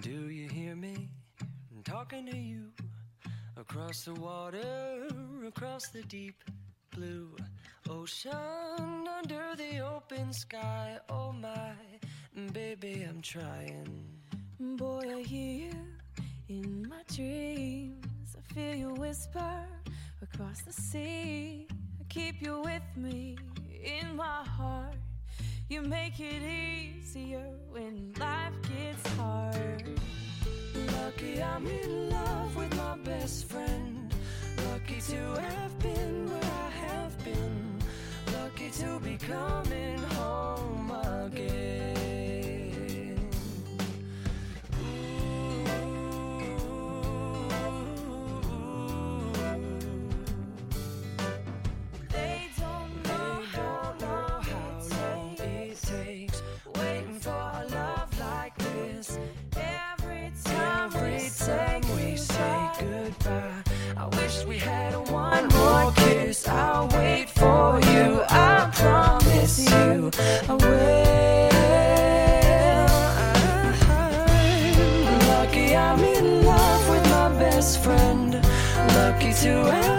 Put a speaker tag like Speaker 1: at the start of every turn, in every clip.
Speaker 1: Do you hear me talking to you across the water, across the deep blue ocean, under the open sky? Oh my, baby, I'm trying.
Speaker 2: Boy, I hear you in my dreams. I feel you whisper across the sea. I keep you with me in my heart. You make it easier when life gets hard.
Speaker 1: Lucky I'm in love with my best friend. Lucky to have been where I have been. Lucky to be coming home again. You. I'm lucky I'm in love with my best friend. Lucky to have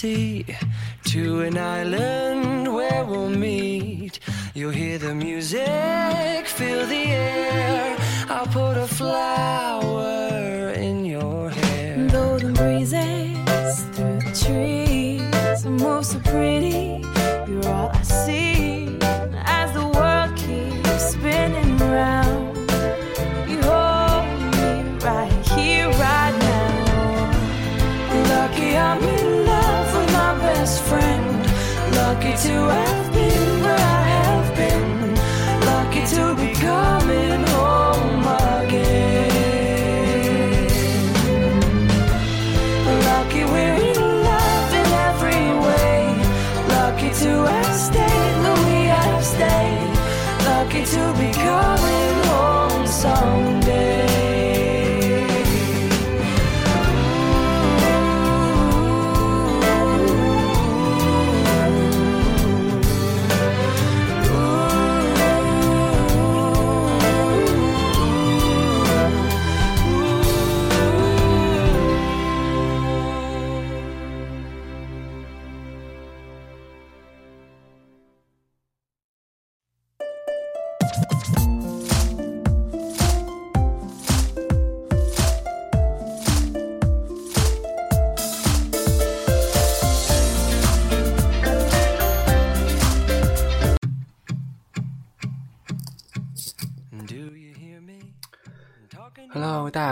Speaker 1: sea to an island where we'll meet. You'll hear the music, feel the air. I'll put a flower to have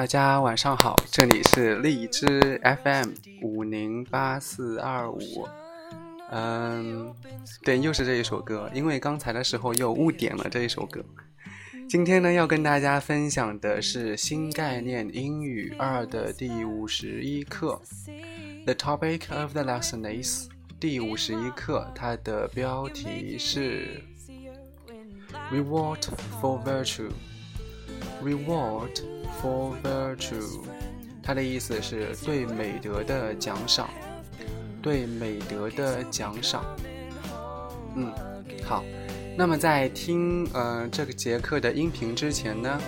Speaker 3: 大家晚上好，这里是荔枝 FM 五零八四二五。嗯，对，又是这一首歌，因为刚才的时候又误点了这一首歌。今天呢，要跟大家分享的是新概念英语二的第五十一课。The topic of the lesson is 第五十一课，它的标题是 Reward for Virtue。Reward for virtue，它的意思是对美德的奖赏，对美德的奖赏。嗯，好。那么在听呃这个节课的音频之前呢，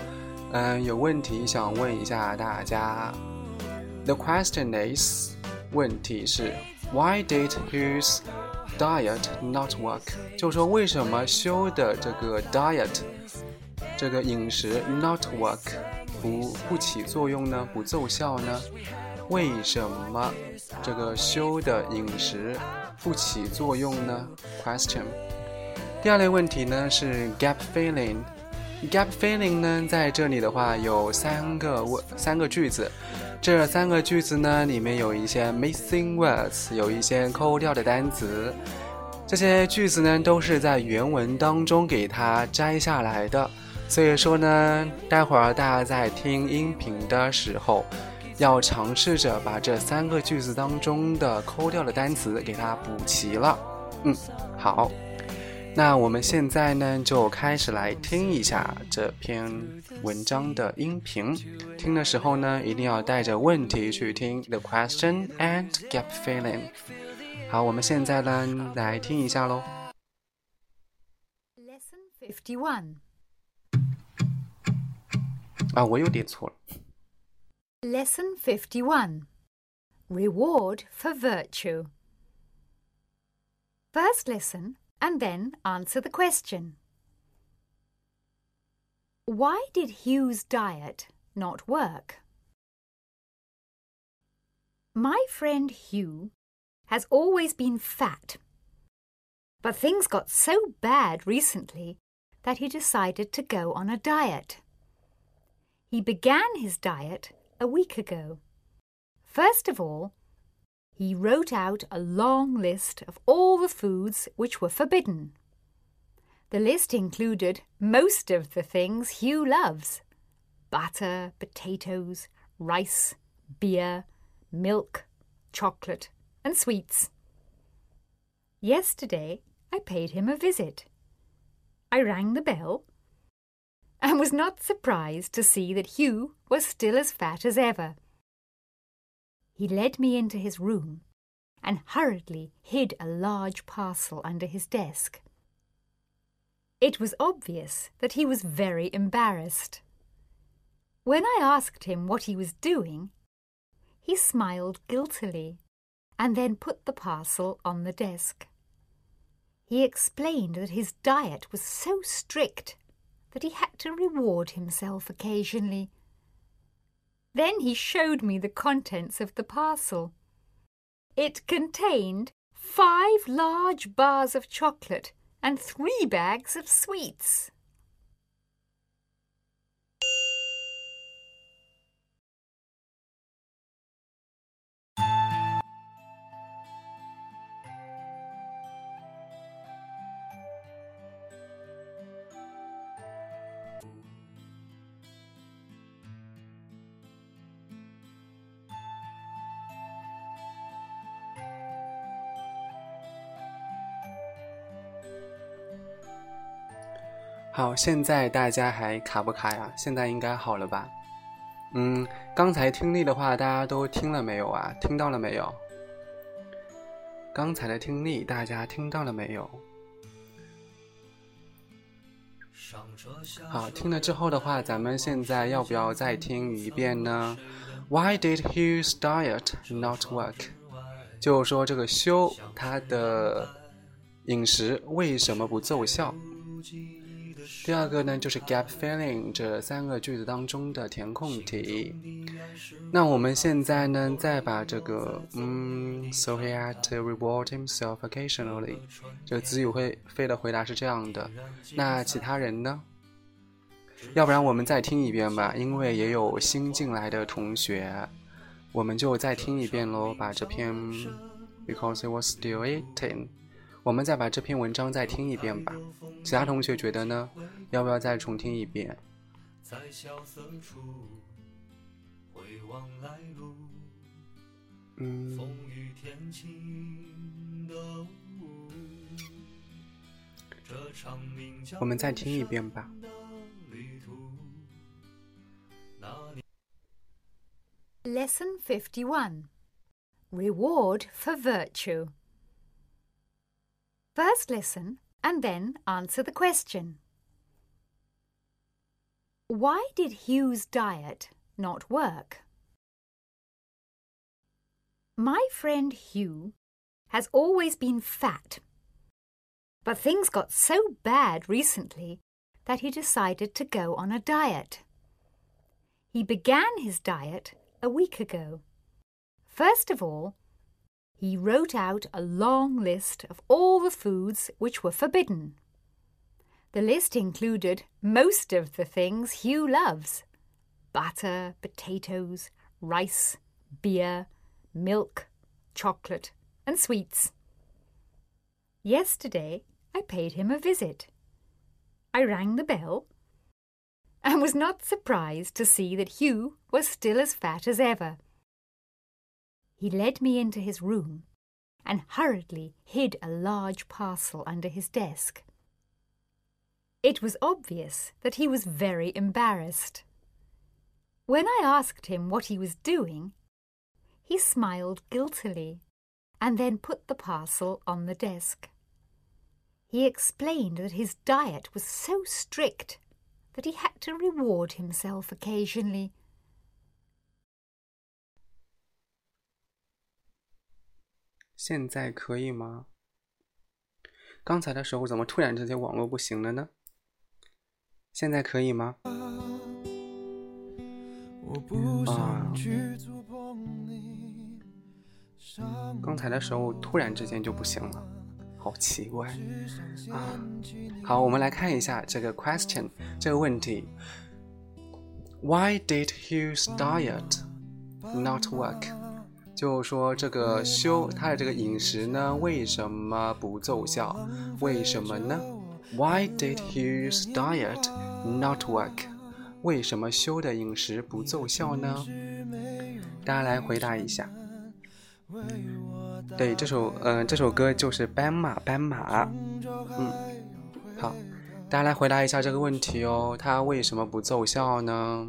Speaker 3: 嗯、有问题想问一下大家。The question is，问题是 Why did his diet not work？就是说为什么修的这个 diet 这个饮食 not work 不不起作用呢？不奏效呢？为什么这个修的饮食不起作用呢？Question。第二类问题呢是 gap filling。gap filling 呢，在这里的话有三个问三个句子，这三个句子呢里面有一些 missing words，有一些抠掉的单词。这些句子呢都是在原文当中给它摘下来的，所以说呢，待会儿大家在听音频的时候，要尝试着把这三个句子当中的抠掉的单词给它补齐了。嗯，好。那我们现在呢，就开始来听一下这篇文章的音频。听的时候呢，一定要带着问题去听，the question and get feeling。好，我们现在呢，来听一下喽。
Speaker 4: Lesson fifty-one。
Speaker 3: 啊，我又点错了。
Speaker 4: Lesson fifty-one. Reward for virtue. First listen and then answer the question. Why did Hugh's diet not work? My friend Hugh has always been fat, but things got so bad recently that he decided to go on a diet. He began his diet a week ago. First of all, he wrote out a long list of all the foods which were forbidden. The list included most of the things Hugh loves butter, potatoes, rice, beer, milk, chocolate, and sweets. Yesterday, I paid him a visit. I rang the bell and was not surprised to see that Hugh was still as fat as ever. He led me into his room and hurriedly hid a large parcel under his desk. It was obvious that he was very embarrassed. When I asked him what he was doing, he smiled guiltily and then put the parcel on the desk. He explained that his diet was so strict that he had to reward himself occasionally then he showed me the contents of the parcel. It contained five large bars of chocolate and three bags of sweets.
Speaker 3: 现在大家还卡不卡呀？现在应该好了吧？嗯，刚才听力的话，大家都听了没有啊？听到了没有？刚才的听力大家听到了没有？好，听了之后的话，咱们现在要不要再听一遍呢？Why did Hugh's diet not work？就是说这个修他的饮食为什么不奏效？第二个呢，就是 gap filling 这三个句子当中的填空题。那我们现在呢，再把这个嗯，so he had to reward himself occasionally 这个子语会飞的回答是这样的。那其他人呢？要不然我们再听一遍吧，因为也有新进来的同学，我们就再听一遍喽。把这篇 because he was still eating。我们再把这篇文章再听一遍吧。其他同学觉得呢？要不要再重听一遍？嗯，我们再听一遍吧。
Speaker 4: Lesson fifty-one: Reward for virtue. First listen and then answer the question. Why did Hugh's diet not work? My friend Hugh has always been fat, but things got so bad recently that he decided to go on a diet. He began his diet a week ago. First of all, he wrote out a long list of all the foods which were forbidden. The list included most of the things Hugh loves butter, potatoes, rice, beer, milk, chocolate, and sweets. Yesterday, I paid him a visit. I rang the bell and was not surprised to see that Hugh was still as fat as ever. He led me into his room and hurriedly hid a large parcel under his desk. It was obvious that he was very embarrassed. When I asked him what he was doing, he smiled guiltily and then put the parcel on the desk. He explained that his diet was so strict that he had to reward himself occasionally.
Speaker 3: 现在可以吗？刚才的时候怎么突然之间网络不行了呢？现在可以吗？啊，刚才的时候突然之间就不行了，好奇怪啊！好，我们来看一下这个 question 这个问题：Why did Hugh's diet not work？就说这个修他的这个饮食呢，为什么不奏效？为什么呢？Why did Hugh's diet not work？为什么修的饮食不奏效呢？大家来回答一下。对，这首嗯，这首歌就是《斑马斑马》。嗯，好，大家来回答一下这个问题哦。它为什么不奏效呢？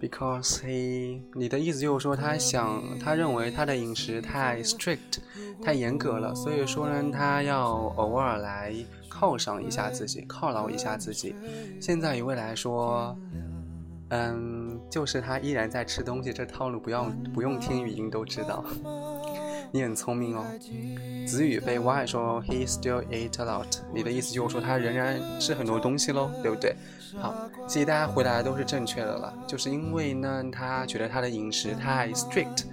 Speaker 3: ，because he，你的意思就是说他想，他认为他的饮食太 strict，太严格了，所以说呢，他要偶尔来犒赏一下自己，犒劳一下自己。现在以未来说，嗯，就是他依然在吃东西，这套路不用不用听语音都知道。你很聪明哦，子语被 Y 说 He still eat a lot，你的意思就是说他仍然吃很多东西喽，对不对？好，其实大家回答的都是正确的了，就是因为呢，他觉得他的饮食太 strict，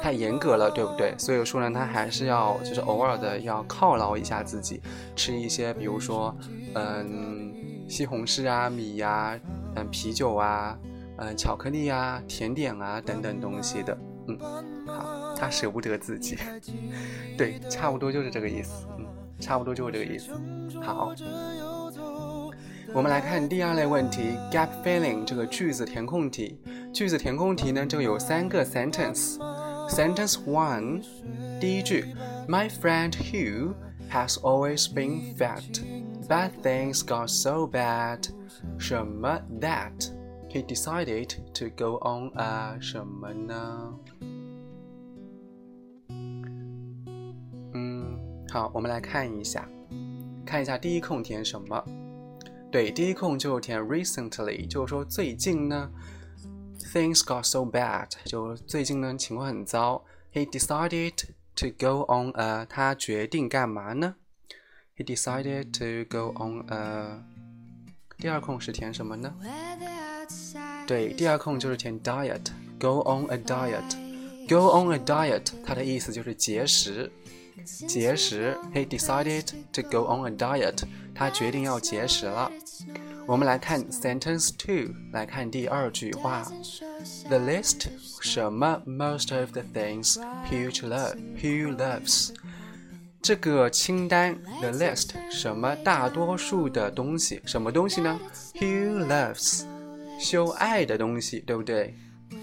Speaker 3: 太严格了，对不对？所以说呢，他还是要就是偶尔的要犒劳一下自己，吃一些比如说嗯西红柿啊、米呀、嗯啤酒啊、嗯巧克力啊、甜点啊等等东西的，嗯，好。他舍不得自己，对，差不多就是这个意思，嗯，差不多就是这个意思。好，我们来看第二类问题，gap filling 这个句子填空题。句子填空题呢，就有三个 sentence。Sentence one，第一句，My friend Hugh has always been fat. Bad things got so bad. 什么 that he decided to go on a 什么呢？嗯好，我们来看一下，看一下第一空填什么？对，第一空就填 recently，就是说最近呢，things got so bad，就最近呢情况很糟。He decided to go on a，他决定干嘛呢？He decided to go on a。第二空是填什么呢？对，第二空就是填 diet，go on a diet，go on a diet，它的意思就是节食。节食，He decided to go on a diet。他决定要节食了。我们来看 sentence two，来看第二句话。The list 什么 most of the things Hugh love Hugh loves。这个清单 the list 什么大多数的东西，什么东西呢？Hugh loves 修爱的东西，对不对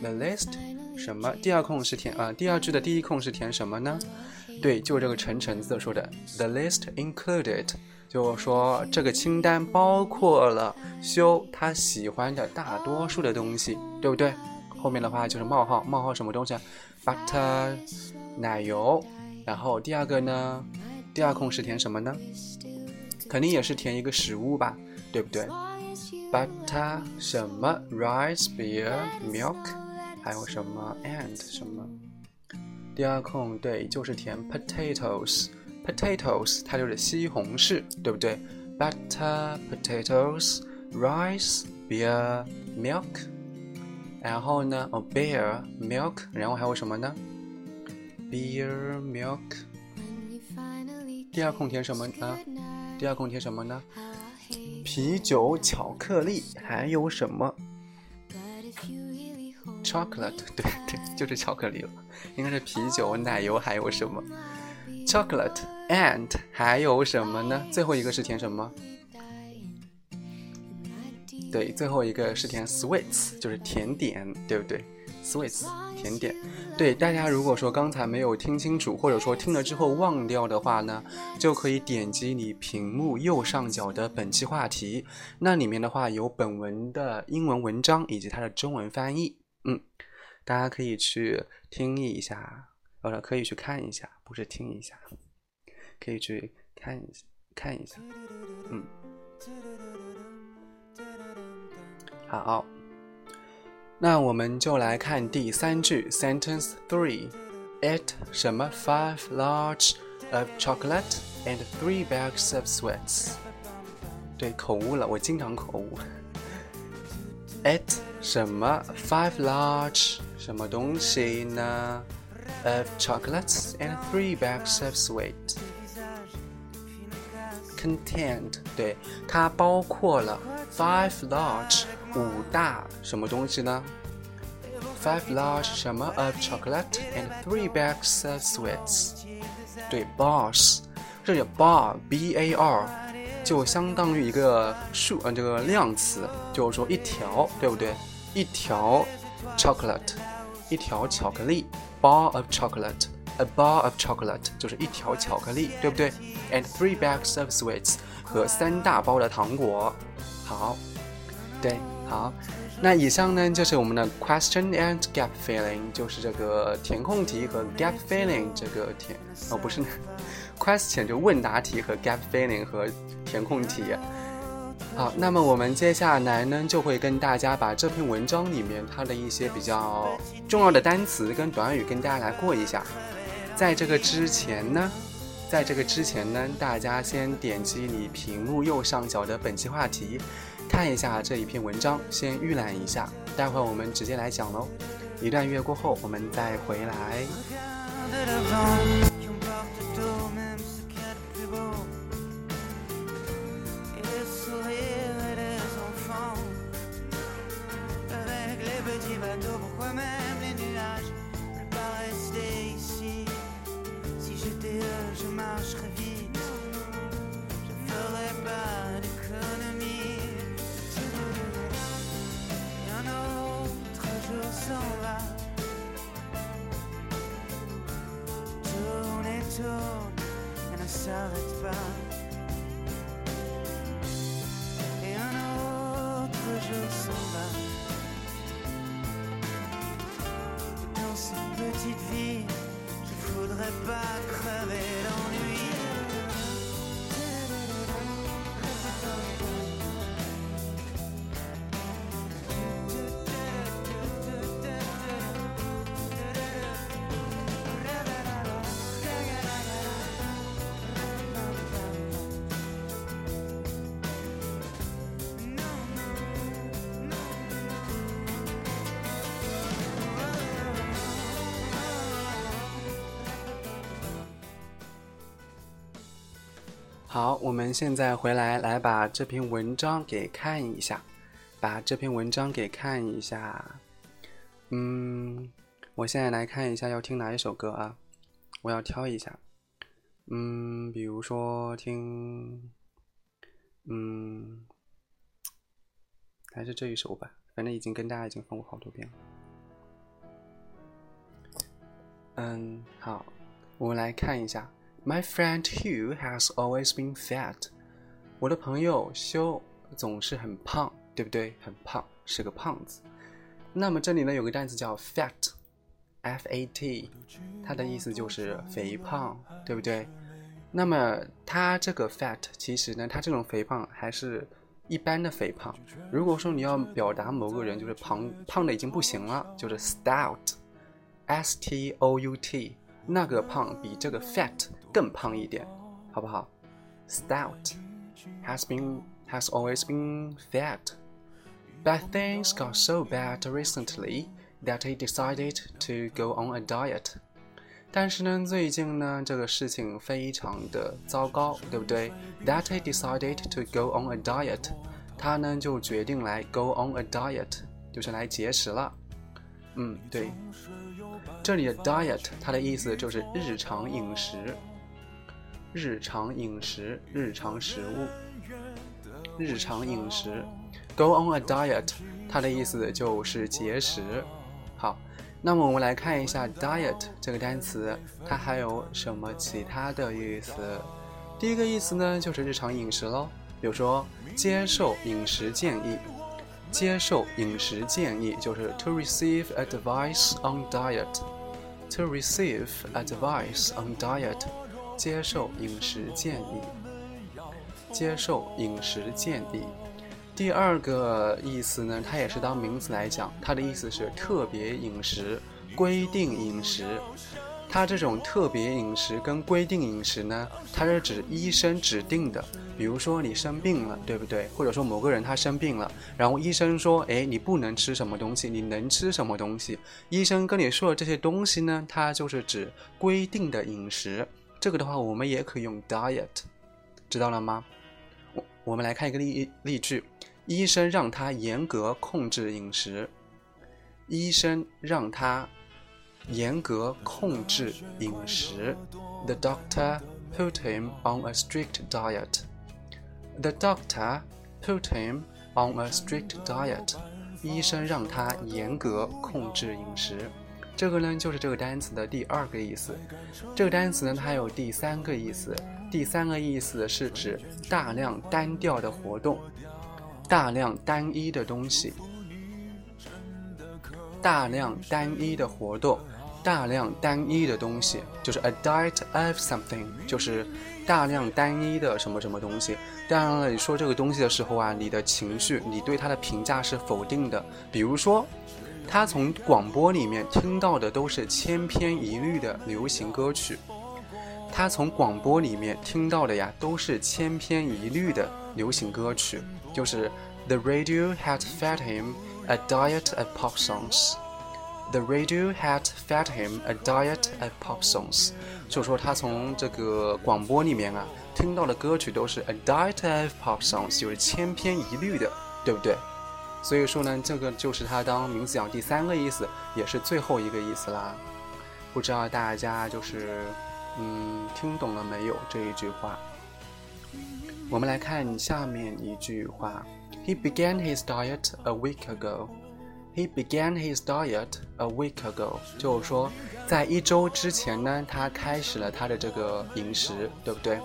Speaker 3: ？The list 什么？第二空是填啊，第二句的第一空是填什么呢？对，就这个陈橙子说的，the list included，就是说这个清单包括了修他喜欢的大多数的东西，对不对？后面的话就是冒号，冒号什么东西？butter，奶油。然后第二个呢，第二空是填什么呢？肯定也是填一个食物吧，对不对？butter 什么？rice，beer，milk，还有什么？and 什么？第二空对，就是填 potatoes，potatoes 它就是西红柿，对不对？butter potatoes rice beer milk，然后呢，哦 beer milk，然后还有什么呢？beer, milk。第二空填什么呢？第二空填什么呢？啤酒、巧克力，还有什么？chocolate，对对，就是巧克力了。应该是啤酒、奶油，还有什么？chocolate and 还有什么呢？最后一个是填什么？对，最后一个是填 sweets，就是甜点，对不对？sweets 甜点。对大家，如果说刚才没有听清楚，或者说听了之后忘掉的话呢，就可以点击你屏幕右上角的本期话题，那里面的话有本文的英文文章以及它的中文翻译。大家可以去听一下，或者，可以去看一下，不是听一下，可以去看一下，看一下。嗯。好，那我们就来看第三句，sentence three，at 什么 five large of chocolate and three bags of sweets。对，口误了，我经常口误。，at 什么 five large 什么东西呢？Of chocolates and three bags of sweets。Contained，对，它包括了 five large。五大什么东西呢？Five large 什么 of chocolate and three bags of sweets。对，bars，这里 bar b a r 就相当于一个数，嗯，这个量词，就是说一条，对不对？一条 chocolate，一条巧克力，bar of chocolate，a bar of chocolate 就是一条巧克力，对不对？And three bags of sweets 和三大包的糖果。好，对。好，那以上呢就是我们的 question and gap filling，就是这个填空题和 gap filling 这个填哦不是 question 就问答题和 gap filling 和填空题。好，那么我们接下来呢就会跟大家把这篇文章里面它的一些比较重要的单词跟短语跟大家来过一下。在这个之前呢，在这个之前呢，大家先点击你屏幕右上角的本期话题。看一下这一篇文章，先预览一下，待会儿我们直接来讲喽。一段月过后，我们再回来。
Speaker 5: pourquoi même les nuages ne pas paraissent ici? Si j'étais eux, je marcherais vite, je ferais pas d'économie. Et un autre jour s'en va. Tourne et tourne, elle ne s'arrête pas. Et un autre jour s'en va. right back where they don't
Speaker 3: 好，我们现在回来，来把这篇文章给看一下，把这篇文章给看一下。嗯，我现在来看一下要听哪一首歌啊？我要挑一下。嗯，比如说听，嗯，还是这一首吧，反正已经跟大家已经放过好多遍了。嗯，好，我们来看一下。My friend Hugh has always been fat。我的朋友修总是很胖，对不对？很胖，是个胖子。那么这里呢有个单词叫 fat，f-a-t，它的意思就是肥胖，对不对？那么它这个 fat 其实呢，它这种肥胖还是一般的肥胖。如果说你要表达某个人就是胖胖的已经不行了，就是 stout，s-t-o-u-t，那个胖比这个 fat。更胖一点，好不好？Stout has been has always been fat, but things got so bad recently that he decided to go on a diet. 但是呢，最近呢，这个事情非常的糟糕，对不对？That he decided to go on a diet，他呢就决定来 go on a diet，就是来节食了。嗯，对，这里的 diet 它的意思就是日常饮食， 日常饮食，日常食物，日常饮食。Go on a diet，它的意思就是节食。好，那么我们来看一下 diet 这个单词，它还有什么其他的意思？第一个意思呢，就是日常饮食喽，比如说接受饮食建议。接受饮食建议就是 to receive advice on diet。to receive advice on diet，接受饮食建议。接受饮食建议。第二个意思呢，它也是当名词来讲，它的意思是特别饮食、规定饮食。它这种特别饮食跟规定饮食呢，它是指医生指定的。比如说你生病了，对不对？或者说某个人他生病了，然后医生说，哎，你不能吃什么东西，你能吃什么东西？医生跟你说的这些东西呢，它就是指规定的饮食。这个的话，我们也可以用 diet，知道了吗？我我们来看一个例例句：医生让他严格控制饮食。医生让他严格控制饮食。The doctor put him on a strict diet. The doctor put him on a strict diet. 医生让他严格控制饮食。这个呢，就是这个单词的第二个意思。这个单词呢，它有第三个意思。第三个意思是指大量单调的活动，大量单一的东西，大量单一的活动，大量单一的东西，就是 a diet of something，就是大量单一的什么什么东西。当然了，你说这个东西的时候啊，你的情绪，你对它的评价是否定的。比如说，他从广播里面听到的都是千篇一律的流行歌曲，他从广播里面听到的呀，都是千篇一律的流行歌曲。就是 The radio had fed him a diet of pop songs. The radio had fed him a diet of pop songs. 就说他从这个广播里面啊。听到的歌曲都是 a diet of pop songs，就是千篇一律的，对不对？所以说呢，这个就是它当名词讲第三个意思，也是最后一个意思啦。不知道大家就是嗯听懂了没有这一句话？我们来看下面一句话：He began his diet a week ago. He began his diet a week ago，就是说在一周之前呢，他开始了他的这个饮食，对不对？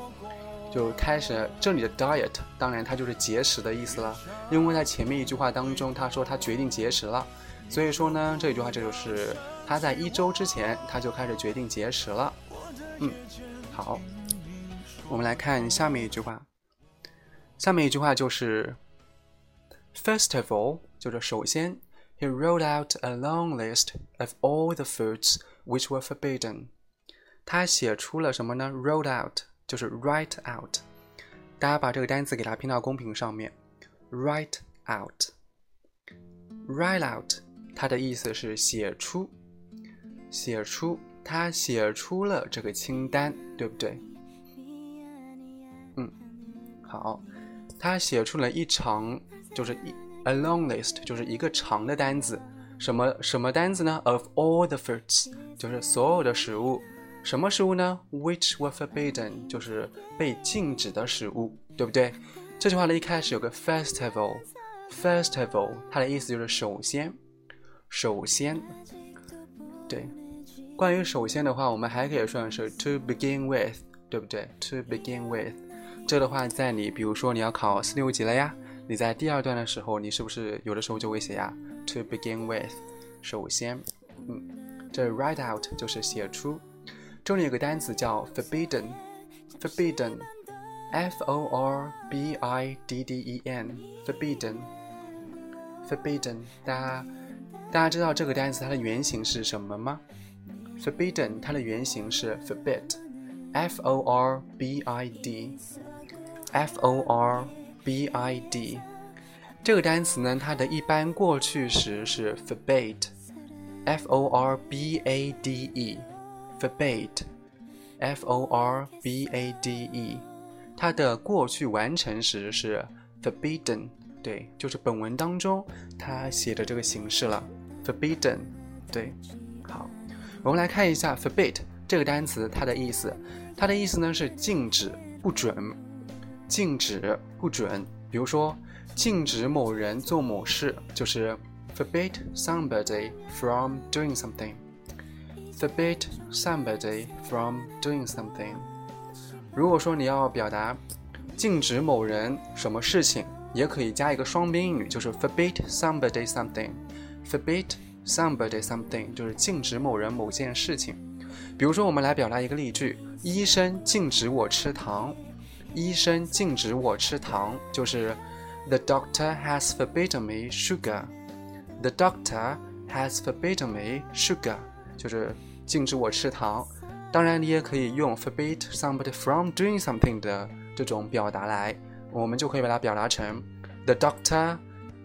Speaker 3: 就开始这里的 diet，当然它就是节食的意思了。因为在前面一句话当中，他说他决定节食了，所以说呢，这一句话这就是他在一周之前他就开始决定节食了。嗯，好，我们来看下面一句话。下面一句话就是 first of all，就是首先，he wrote out a long list of all the foods which were forbidden。他写出了什么呢？wrote out。就是 write out，大家把这个单词给它拼到公屏上面，write out，write out，它的意思是写出，写出，他写出了这个清单，对不对？嗯，好，他写出了一长，就是一 a long list，就是一个长的单子，什么什么单子呢？Of all the fruits，就是所有的食物。什么食物呢？Which were forbidden，就是被禁止的食物，对不对？这句话的一开始有个 festival，festival 它的意思就是首先，首先，对。关于首先的话，我们还可以说的是 to begin with，对不对？To begin with，这的话，在你比如说你要考四六级了呀，你在第二段的时候，你是不是有的时候就会写呀？To begin with，首先，嗯，这 write out 就是写出。这里有个单词叫 forbidden，forbidden，f o r b i d d e n，forbidden，forbidden，大家大家知道这个单词它的原型是什么吗？forbidden 它的原型是 forbid，f o r b i d，f o r b i d，这个单词呢，它的一般过去时是 forbade，f o r b a d e。Forbade，f o r b a d e，它的过去完成时是 forbidden，对，就是本文当中它写的这个形式了，forbidden，对，好，我们来看一下 forbid 这个单词它的意思，它的意思呢是禁止、不准，禁止、不准，比如说禁止某人做某事，就是 forbid somebody from doing something。Forbid somebody from doing something。如果说你要表达禁止某人什么事情，也可以加一个双宾语，就是 forbid somebody something。forbid somebody something 就是禁止某人某件事情。比如说，我们来表达一个例句：医生禁止我吃糖。医生禁止我吃糖，就是 The doctor has forbidden me sugar. The doctor has forbidden me sugar. 就是禁止我吃糖。当然，你也可以用 forbid somebody from doing something 的这种表达来，我们就可以把它表达成 The doctor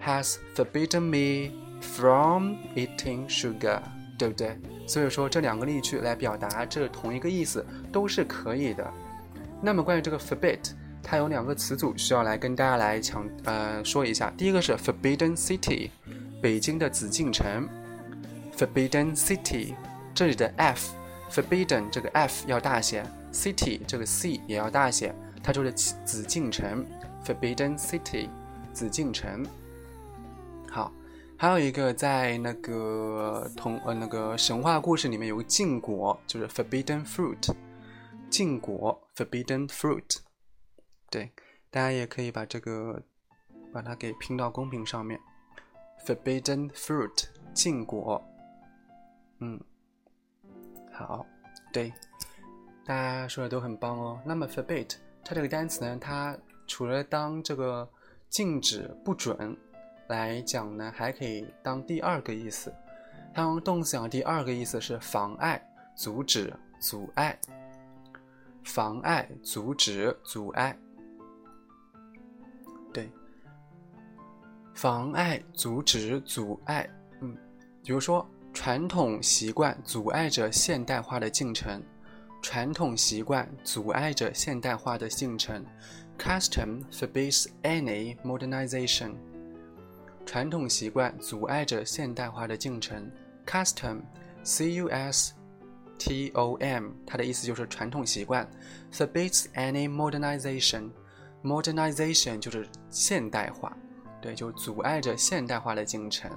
Speaker 3: has forbidden me from eating sugar，对不对？所以说这两个例句来表达这同一个意思都是可以的。那么关于这个 forbid，它有两个词组需要来跟大家来强呃说一下。第一个是 Forbidden City，北京的紫禁城。Forbidden City，这里的 F，Forbidden 这个 F 要大写，City 这个 C 也要大写，它就是紫禁城。Forbidden City，紫禁城。好，还有一个在那个同呃那个神话故事里面有个禁果，就是 Forbidden Fruit，禁果 Forbidden Fruit。对，大家也可以把这个把它给拼到公屏上面，Forbidden Fruit，禁果。嗯，好，对，大家说的都很棒哦。那么 forbid 它这个单词呢，它除了当这个禁止、不准来讲呢，还可以当第二个意思。它用动词讲第二个意思是妨碍、阻止、阻碍。妨碍、阻止、阻碍。对，妨碍、阻止、阻碍。嗯，比如说。传统习惯阻碍着现代化的进程。传统习惯阻碍着现代化的进程。Custom forbids any modernization。传统习惯阻碍着现代化的进程。Custom，C-U-S-T-O-M，它的意思就是传统习惯。Forbids any modernization。Modernization 就是现代化，对，就阻碍着现代化的进程。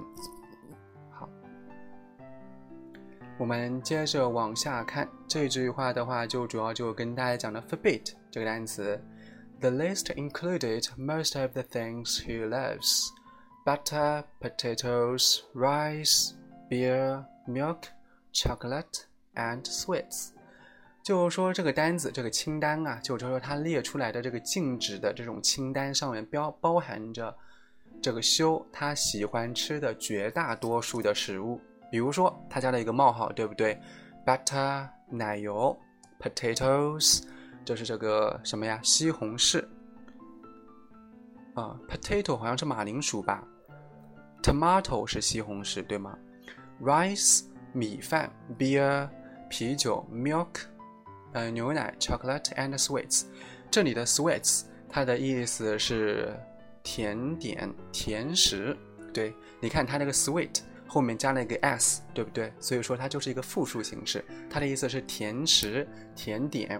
Speaker 3: 我们接着往下看这句话的话，就主要就跟大家讲的 forbid 这个单词。The list included most of the things he loves: butter, potatoes, rice, beer, milk, chocolate, and sweets。就是说这个单子，这个清单啊，就是说他列出来的这个禁止的这种清单上面标包含着这个修他喜欢吃的绝大多数的食物。比如说，他加了一个冒号，对不对？Butter 奶油，potatoes 就是这个什么呀？西红柿啊，potato 好像是马铃薯吧？Tomato 是西红柿，对吗？Rice 米饭，beer 啤酒，milk 呃牛奶，chocolate and sweets 这里的 sweets 它的意思是甜点、甜食。对，你看它那个 sweet。后面加了一个 s，对不对？所以说它就是一个复数形式，它的意思是甜食、甜点。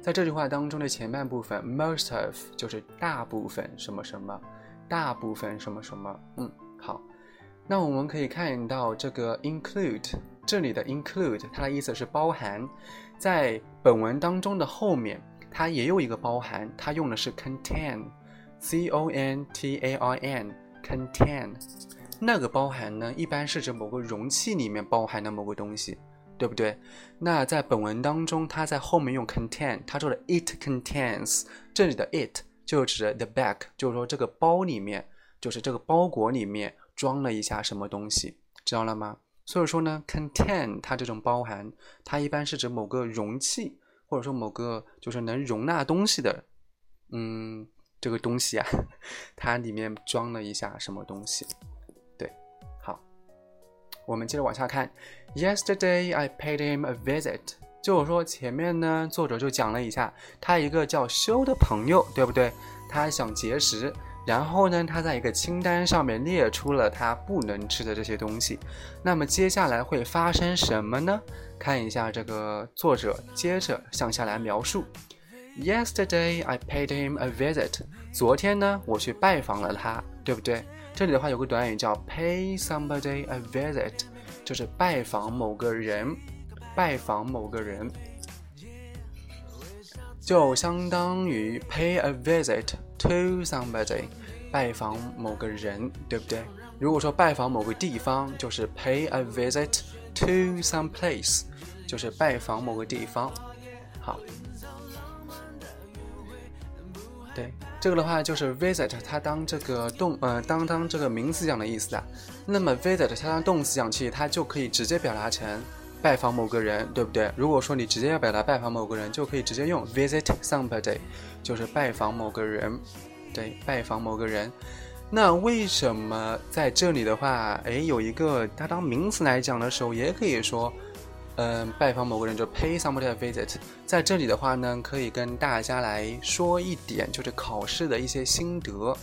Speaker 3: 在这句话当中的前半部分，most of 就是大部分什么什么，大部分什么什么。嗯，好。那我们可以看到这个 include，这里的 include 它的意思是包含，在本文当中的后面它也有一个包含，它用的是 contain，c o n t a i n，contain。那个包含呢，一般是指某个容器里面包含的某个东西，对不对？那在本文当中，它在后面用 contain，它说的 it contains，这里的 it 就指 the bag，就是说这个包里面，就是这个包裹里面装了一下什么东西，知道了吗？所以说呢，contain 它这种包含，它一般是指某个容器，或者说某个就是能容纳东西的，嗯，这个东西啊，它里面装了一下什么东西。我们接着往下看。Yesterday I paid him a visit，就是说前面呢，作者就讲了一下他一个叫修的朋友，对不对？他想节食，然后呢，他在一个清单上面列出了他不能吃的这些东西。那么接下来会发生什么呢？看一下这个作者接着向下来描述。Yesterday I paid him a visit，昨天呢，我去拜访了他，对不对？这里的话有个短语叫 pay somebody a visit。就是拜访某个人，拜访某个人，就相当于 pay a visit to somebody，拜访某个人，对不对？如果说拜访某个地方，就是 pay a visit to some place，就是拜访某个地方。好，对。这个的话就是 visit，它当这个动呃当当这个名词讲的意思的。那么 visit 它当动词讲，其实它就可以直接表达成拜访某个人，对不对？如果说你直接要表达拜访某个人，就可以直接用 visit somebody，就是拜访某个人，对，拜访某个人。那为什么在这里的话，哎，有一个它当名词来讲的时候，也可以说。嗯，拜访某个人就 pay somebody a visit。在这里的话呢，可以跟大家来说一点，就是考试的一些心得。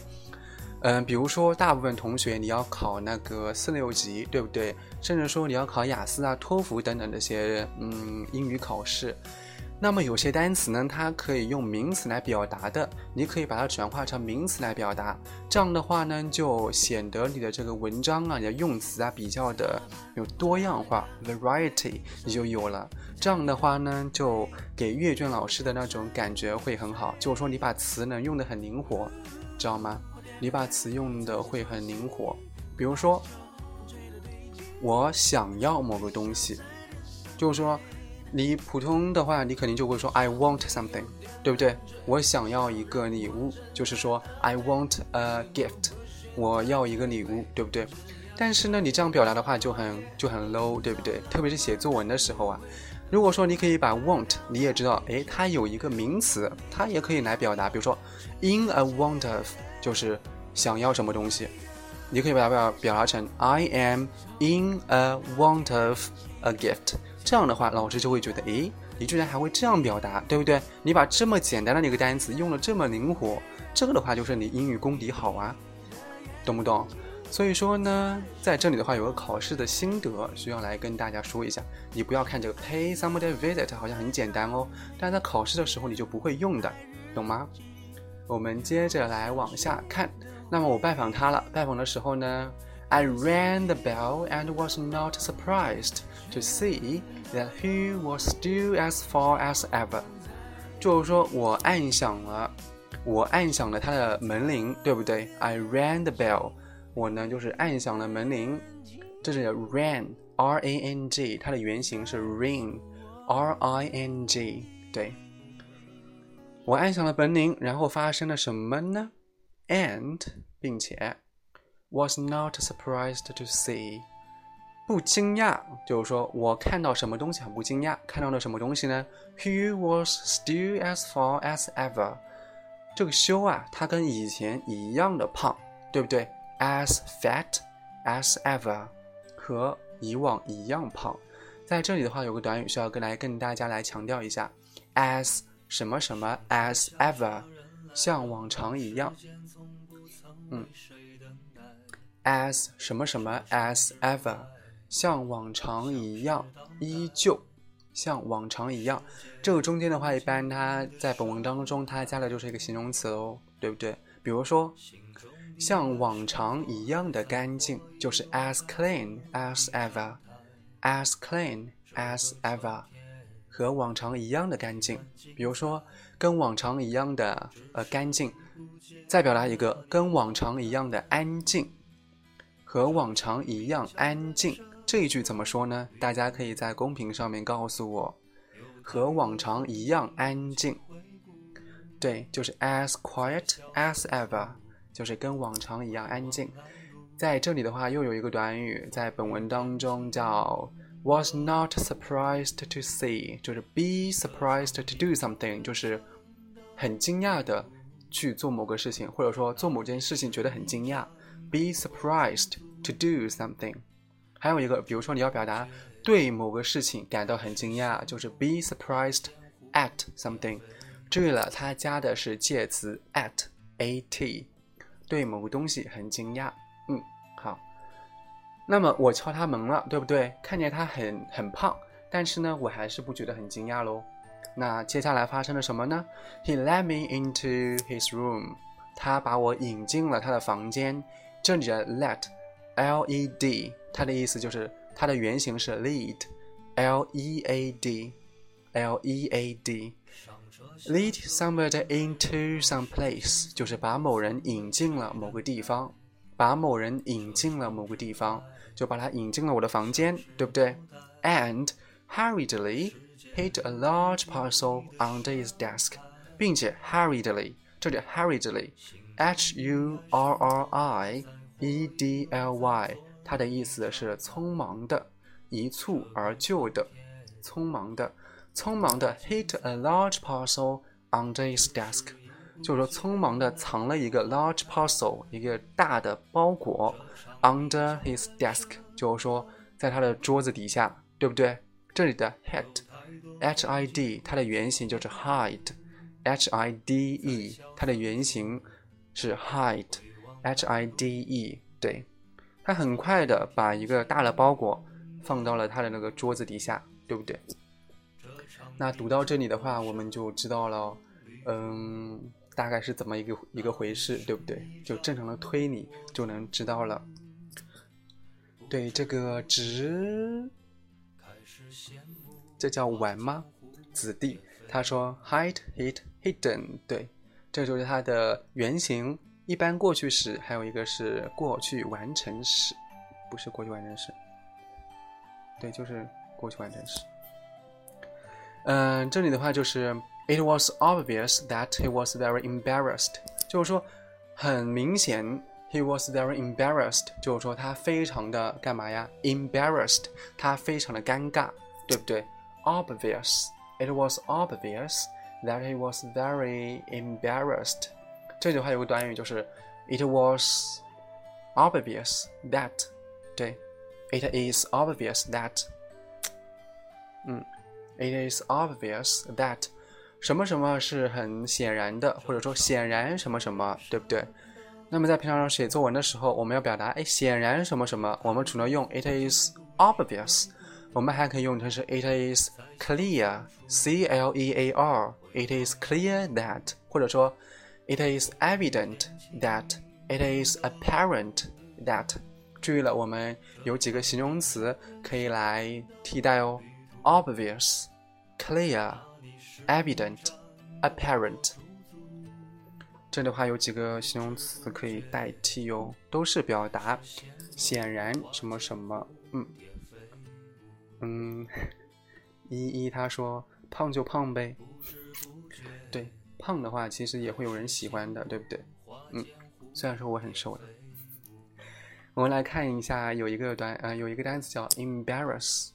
Speaker 3: 嗯，比如说，大部分同学你要考那个四六级，对不对？甚至说你要考雅思啊、托福等等这些嗯英语考试。那么有些单词呢，它可以用名词来表达的，你可以把它转化成名词来表达。这样的话呢，就显得你的这个文章啊，你的用词啊比较的有多样化，variety 你就有了。这样的话呢，就给阅卷老师的那种感觉会很好，就是说你把词呢用的很灵活，知道吗？你把词用的会很灵活。比如说，我想要某个东西，就是说。你普通的话，你肯定就会说 I want something，对不对？我想要一个礼物，就是说 I want a gift，我要一个礼物，对不对？但是呢，你这样表达的话就很就很 low，对不对？特别是写作文的时候啊，如果说你可以把 want，你也知道，诶，它有一个名词，它也可以来表达，比如说 in a want of，就是想要什么东西，你可以把它表表达成 I am in a want of a gift。这样的话，老师就会觉得，诶，你居然还会这样表达，对不对？你把这么简单的一个单词用了这么灵活，这个的话就是你英语功底好啊，懂不懂？所以说呢，在这里的话有个考试的心得需要来跟大家说一下，你不要看这个 pay somebody visit 好像很简单哦，但在考试的时候你就不会用的，懂吗？我们接着来往下看，那么我拜访他了，拜访的时候呢，I rang the bell and was not surprised to see。That he was still as far as ever，就是说我按响了，我按响了他的门铃，对不对？I rang the bell，我呢就是按响了门铃，这是 rang，r a n g，它的原型是 ring，r i n g，对。我按响了门铃，然后发生了什么呢？And，并且，was not surprised to see。不惊讶，就是说我看到什么东西很不惊讶。看到了什么东西呢？He was still as far as ever。这个修啊，他跟以前一样的胖，对不对？As fat as ever，和以往一样胖。在这里的话，有个短语需要跟来跟大家来强调一下：as 什么什么 as ever，像往常一样。嗯，as 什么什么 as ever。像往常一样，依旧像往常一样。这个中间的话，一般它在本文当中，它加的就是一个形容词哦，对不对？比如说，像往常一样的干净，就是 as clean as ever，as clean as ever，和往常一样的干净。比如说，跟往常一样的呃干净。再表达一个，跟往常一样的安静，和往常一样安静。这一句怎么说呢？大家可以在公屏上面告诉我，和往常一样安静。对，就是 as quiet as ever，就是跟往常一样安静。在这里的话，又有一个短语，在本文当中叫 was not surprised to see，就是 be surprised to do something，就是很惊讶的去做某个事情，或者说做某件事情觉得很惊讶。be surprised to do something。还有一个，比如说你要表达对某个事情感到很惊讶，就是 be surprised at something。注意了，它加的是介词 at，at，对某个东西很惊讶。嗯，好。那么我敲他门了，对不对？看见他很很胖，但是呢，我还是不觉得很惊讶喽。那接下来发生了什么呢？He let me into his room。他把我引进了他的房间。这里的 let，L-E-D，它的意思就是它的原型是 lead，L-E-A-D，L-E-A-D。Lead somebody into some place，就是把某人引进了某个地方，把某人引进了某个地方，就把他引进了我的房间，对不对？And hurriedly hid a large parcel under his desk，并且 hurriedly，这里 hurriedly，H-U-R-R-I-E-D-L-Y， 它的意思是匆忙的，一蹴而就的，匆忙的。匆忙的 Hit a large parcel under his desk，就是说匆忙的藏了一个 large parcel，一个大的包裹 under his desk，就是说在他的桌子底下，对不对？这里的 hid，h i d，它的原型就是 hide，h i d e，它的原型是 hide，h i d e，对，他很快的把一个大的包裹放到了他的那个桌子底下，对不对？那读到这里的话，我们就知道了，嗯，大概是怎么一个一个回事，对不对？就正常的推理就能知道了。对，这个直，这叫玩吗？子弟，他说 hide, hid, hidden，对，这就是它的原型。一般过去时，还有一个是过去完成时，不是过去完成时。对，就是过去完成时。嗯，这里的话就是 It was obvious that he was very embarrassed，就是说很明显 he was very embarrassed，就是说他非常的干嘛呀？embarrassed，他非常的尴尬，对不对？Obvious，it was obvious that he was very embarrassed。这句话有个短语就是 It was obvious that，对，It is obvious that，嗯。It is obvious that 什么什么是很显然的，或者说显然什么什么，对不对？那么在平常写作文的时候，我们要表达哎显然什么什么，我们除了用 it is obvious，我们还可以用成是 it is clear，c l e a r，it is clear that，或者说 it is evident that，it is apparent that。注意了，我们有几个形容词可以来替代哦。obvious, clear, evident, apparent。这的话有几个形容词可以代替哟，都是表达显然什么什么。嗯嗯，依依他说胖就胖呗。胖的话其实也会有人喜欢的，对不对？嗯，虽然说我很瘦的。我们来看一下，有一个短呃有一个单词叫 embarrass。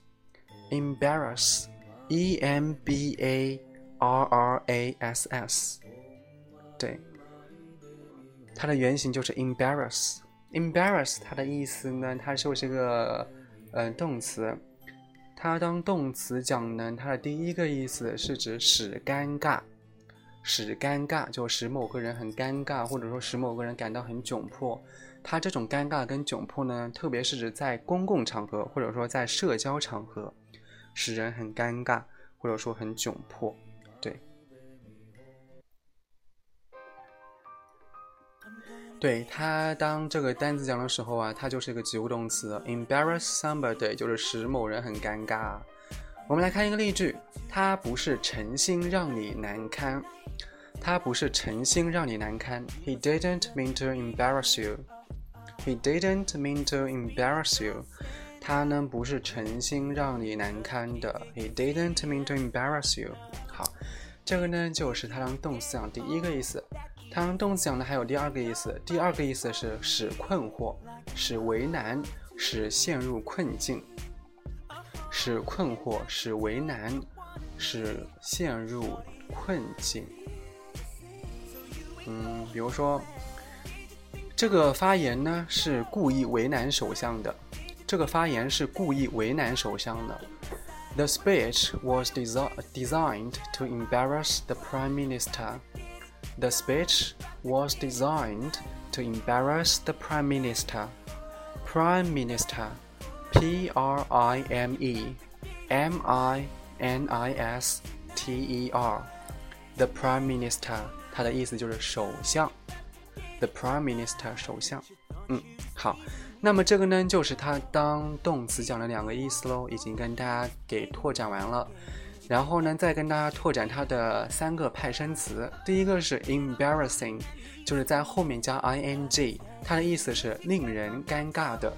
Speaker 3: embarrass, e m b a r r a s s，对，它的原型就是 embarrass。embarrass 它的意思呢，它就是个呃动词，它当动词讲呢，它的第一个意思是指使尴尬，使尴尬就使某个人很尴尬，或者说使某个人感到很窘迫。它这种尴尬跟窘迫呢，特别是指在公共场合或者说在社交场合。使人很尴尬，或者说很窘迫，对，对他当这个单词讲的时候啊，它就是一个及物动词，embarrass somebody 就是使某人很尴尬。我们来看一个例句，他不是诚心让你难堪，他不是诚心让你难堪，He didn't mean to embarrass you. He didn't mean to embarrass you. 他呢不是诚心让你难堪的，He didn't mean to embarrass you。好，这个呢就是它当动词讲第一个意思，它当动词讲的还有第二个意思，第二个意思是使困惑、使为难、使陷入困境、使困惑、使为难、使陷入困境。嗯，比如说这个发言呢是故意为难首相的。这个发言是故意为难首相的。The speech was desi designed to embarrass the prime minister. The speech was designed to embarrass the prime minister. Prime minister, P R I M E, M I N I S T E R. The prime minister，它的意思就是首相。The prime minister，首相。嗯，好。那么这个呢，就是它当动词讲的两个意思喽，已经跟大家给拓展完了。然后呢，再跟大家拓展它的三个派生词。第一个是 embarrassing，就是在后面加 ing，它的意思是令人尴尬的，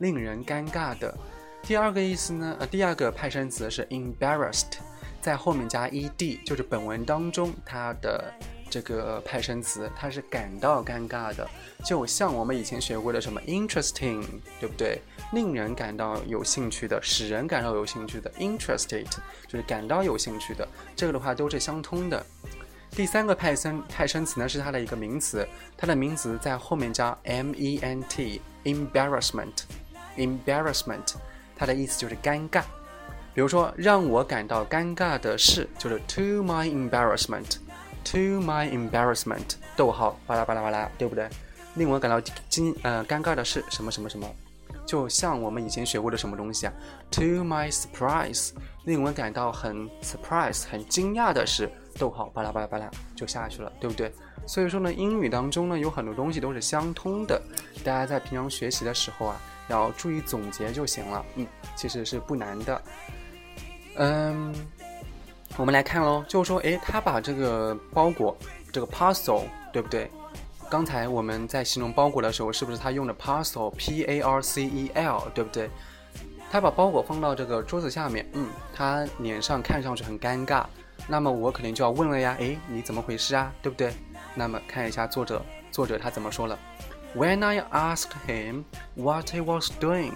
Speaker 3: 令人尴尬的。第二个意思呢，呃，第二个派生词是 embarrassed，在后面加 ed，就是本文当中它的这个派生词，它是感到尴尬的。就像我们以前学过的什么 interesting，对不对？令人感到有兴趣的，使人感到有兴趣的，interested 就是感到有兴趣的。这个的话都是相通的。第三个派生派生词呢是它的一个名词，它的名词在后面加 m e n t，embarrassment embarrassment，它的意思就是尴尬。比如说，让我感到尴尬的是，就是 to my embarrassment，to my embarrassment，逗号，巴拉巴拉巴拉，对不对？令我感到惊呃尴尬的是什么什么什么，就像我们以前学过的什么东西啊？To my surprise，令我感到很 surprise 很惊讶的是，逗号巴拉巴拉巴拉就下去了，对不对？所以说呢，英语当中呢有很多东西都是相通的，大家在平常学习的时候啊，要注意总结就行了。嗯，其实是不难的。嗯，我们来看喽，就是说，诶，他把这个包裹，这个 parcel，对不对？刚才我们在形容包裹的时候，是不是他用的 parcel，p a r c e l，对不对？他把包裹放到这个桌子下面，嗯，他脸上看上去很尴尬。那么我肯定就要问了呀，诶，你怎么回事啊？对不对？那么看一下作者，作者他怎么说了 ？When I asked him what he was doing，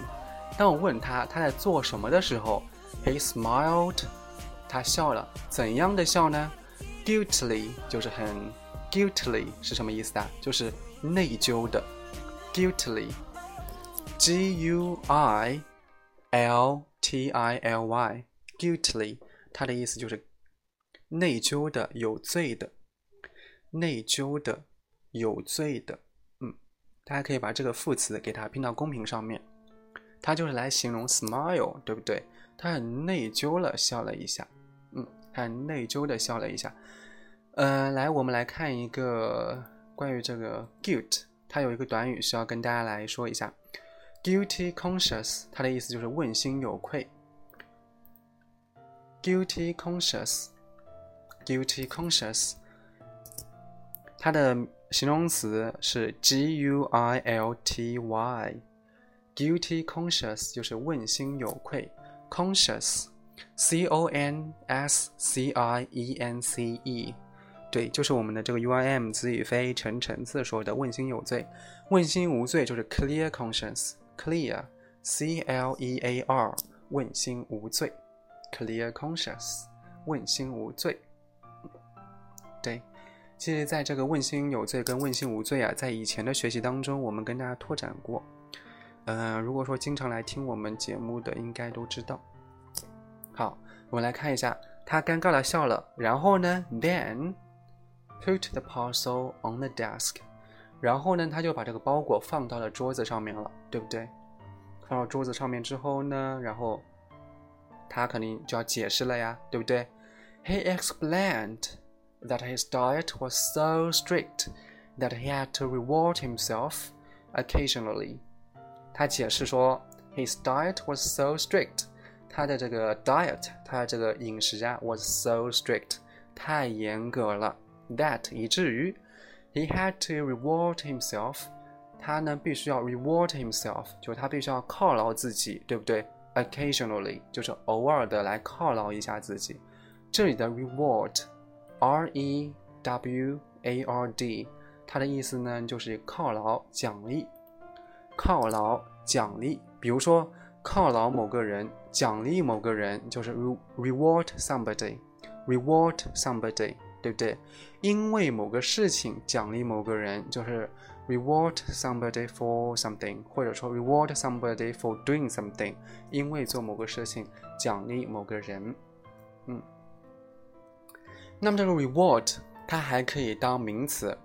Speaker 3: 当我问他他在做什么的时候，he smiled，他笑了。怎样的笑呢？Guiltily，就是很。Guiltily 是什么意思啊？就是内疚的。Guiltily，G U I L T I L Y，Guiltily，它的意思就是内疚的、有罪的。内疚的、有罪的。 大家可以把这个副词给它拼到公屏上面。它就是来形容 smile，对不对？他很内疚了，笑了一下。嗯，很内疚的笑了一下。呃，来，我们来看一个关于这个 guilt，它有一个短语需要跟大家来说一下，guilty conscious，它的意思就是问心有愧。guilty conscious，guilty conscious，它的形容词是 g u i l t y，guilty conscious 就是问心有愧，conscious，c o n s c i e n c e。对，就是我们的这个 U I M 子宇飞陈陈次说的“问心有罪”，问心无罪就是 clear conscience，clear，C L E A R，问心无罪，clear conscience，问心无罪。对，其实在这个“问心有罪”跟“问心无罪”啊，在以前的学习当中，我们跟大家拓展过。嗯，如果说经常来听我们节目的，应该都知道。好，我们来看一下，他尴尬的笑了，然后呢，then。Put the parcel on the desk，然后呢，他就把这个包裹放到了桌子上面了，对不对？放到桌子上面之后呢，然后他肯定就要解释了呀，对不对？He explained that his diet was so strict that he had to reward himself occasionally。他解释说，his diet was so strict，他的这个 diet，他的这个饮食啊，was so strict，太严格了。that 以至于 he had to reward himself，他呢必须要 reward himself，就是他必须要犒劳自己，对不对？Occasionally 就是偶尔的来犒劳一下自己。这里的 R E W A R D，它的意思呢就是犒劳、奖励。犒劳、奖励，比如说犒劳某个人、奖励某个人，就是 reward somebody，reward somebody。对不对？因为某个事情奖励某个人，就是 reward somebody for something，或者说 reward somebody for doing something，因为做某个事情奖励某个人。那么这个 reward 它还可以当名词，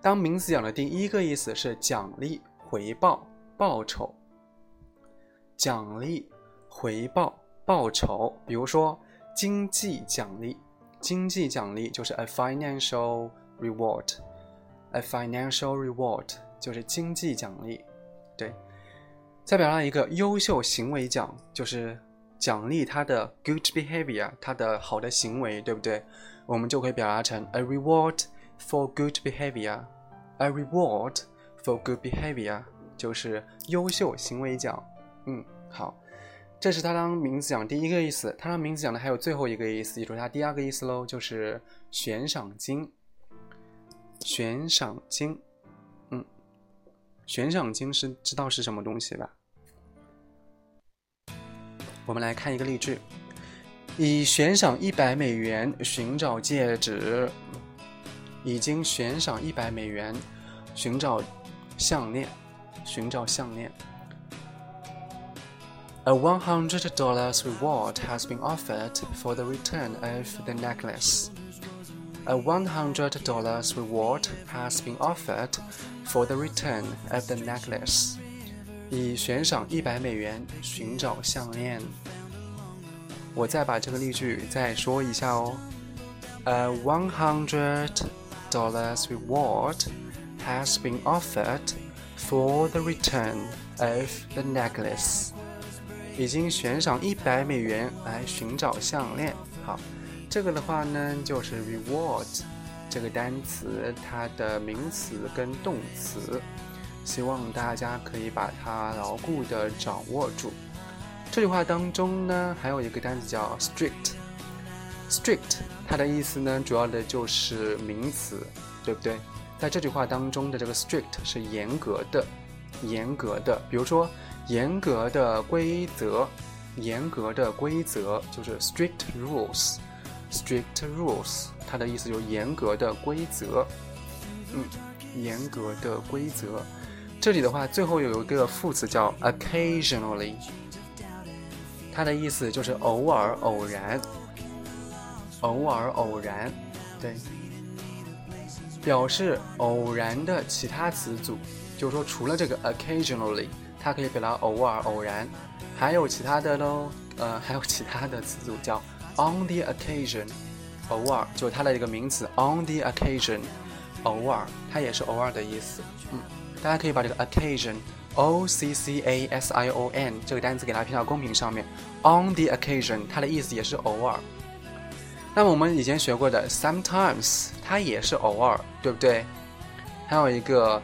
Speaker 3: 当名词讲的第一个意思是奖励、回报、报酬。奖励、回报、报酬，比如说经济奖励，经济奖励就是 a financial reward，a financial reward 就是经济奖励。对，再表达一个优秀行为奖，就是奖励他的 good behavior，他的好的行为，对不对？我们就可以表达成 a reward for good behavior，a reward for good behavior 就是优秀行为奖。嗯，好，这是它当名词讲第一个意思。它当名词讲的还有最后一个意思，也就是它第二个意思喽，就是悬赏金。悬赏金，嗯，悬赏金是知道是什么东西吧？我们来看一个例句：以悬赏一百美元寻找戒指，已经悬赏一百美元寻找项链，寻找项链。A $100 reward has been offered for the return of the necklace. A $100 reward has been offered for the return of the necklace. 以悬赏一百美元寻找项链。 我再把这个例句再说一下哦。A one hundred dollars reward has been offered for the return of the necklace. 已经悬赏一百美元来寻找项链。好，这个的话呢，就是 reward 这个单词它的名词跟动词，希望大家可以把它牢固的掌握住。这句话当中呢，还有一个单词叫 strict，strict 它的意思呢，主要的就是名词，对不对？在这句话当中的这个 strict 是严格的，严格的，比如说。严格的规则，严格的规则就是 strict rules，strict rules，它的意思就是严格的规则。嗯，严格的规则。这里的话，最后有一个副词叫 occasionally，它的意思就是偶尔、偶然、偶尔、偶然，对，表示偶然的其他词组，就是说除了这个 occasionally。它可以表达偶尔、偶然，还有其他的喽。呃，还有其他的词组叫 on the occasion，偶尔，就是它的一个名词 on the occasion，偶尔，它也是偶尔的意思。嗯，大家可以把这个 occasion occasion，o c c a s i o n 这个单词给它拼到公屏上面。on the occasion，它的意思也是偶尔。那么我们以前学过的 sometimes，它也是偶尔，对不对？还有一个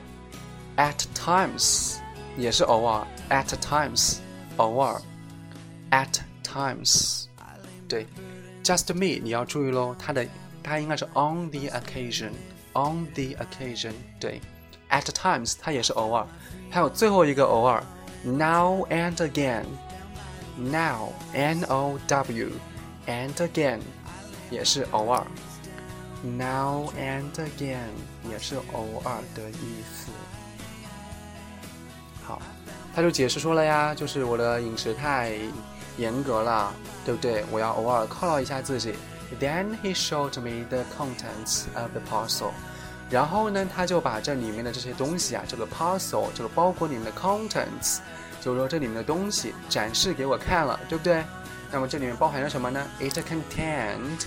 Speaker 3: at times。也是偶尔，at times，偶尔，at times，对，just me，你要注意喽，它的它应该是 on the occasion，on the occasion，对 ，at times 它也是偶尔，还有最后一个偶尔，now and again，now，n o w，and again，也是偶尔，now and again 也是偶尔的意思。好，他就解释说了呀，就是我的饮食太严格了，对不对？我要偶尔犒劳一下自己。Then he showed me the contents of the parcel。 然后呢，他就把这里面的这些东西啊，这个 parcel 这个包裹里面的 contents，就是说这里面的东西展示给我看了，对不对？那么这里面包含着什么呢？It contained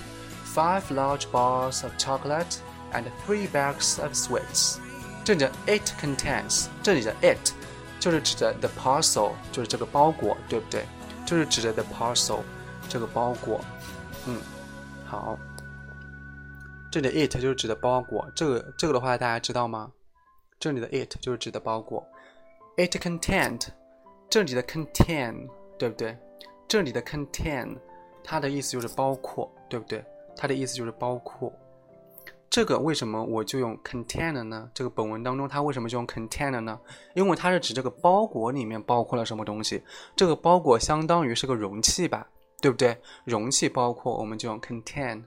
Speaker 3: five large bars of chocolate and three bags of sweets。这里的 it contains，这里的 it。就是指的 the parcel，就是这个包裹，对不对？就是指的 the parcel，这个包裹。嗯，好。这里的 it 就是指的包裹，这个这个的话大家知道吗？这里的 it 就是指的包裹。It contained，这里的 contain，对不对？这里的 contain，它的意思就是包括，对不对？它的意思就是包括。这个为什么我就用 contain 呢？这个本文当中它为什么就用 contain 呢？因为它是指这个包裹里面包括了什么东西。这个包裹相当于是个容器吧，对不对？容器包括我们就用 contain。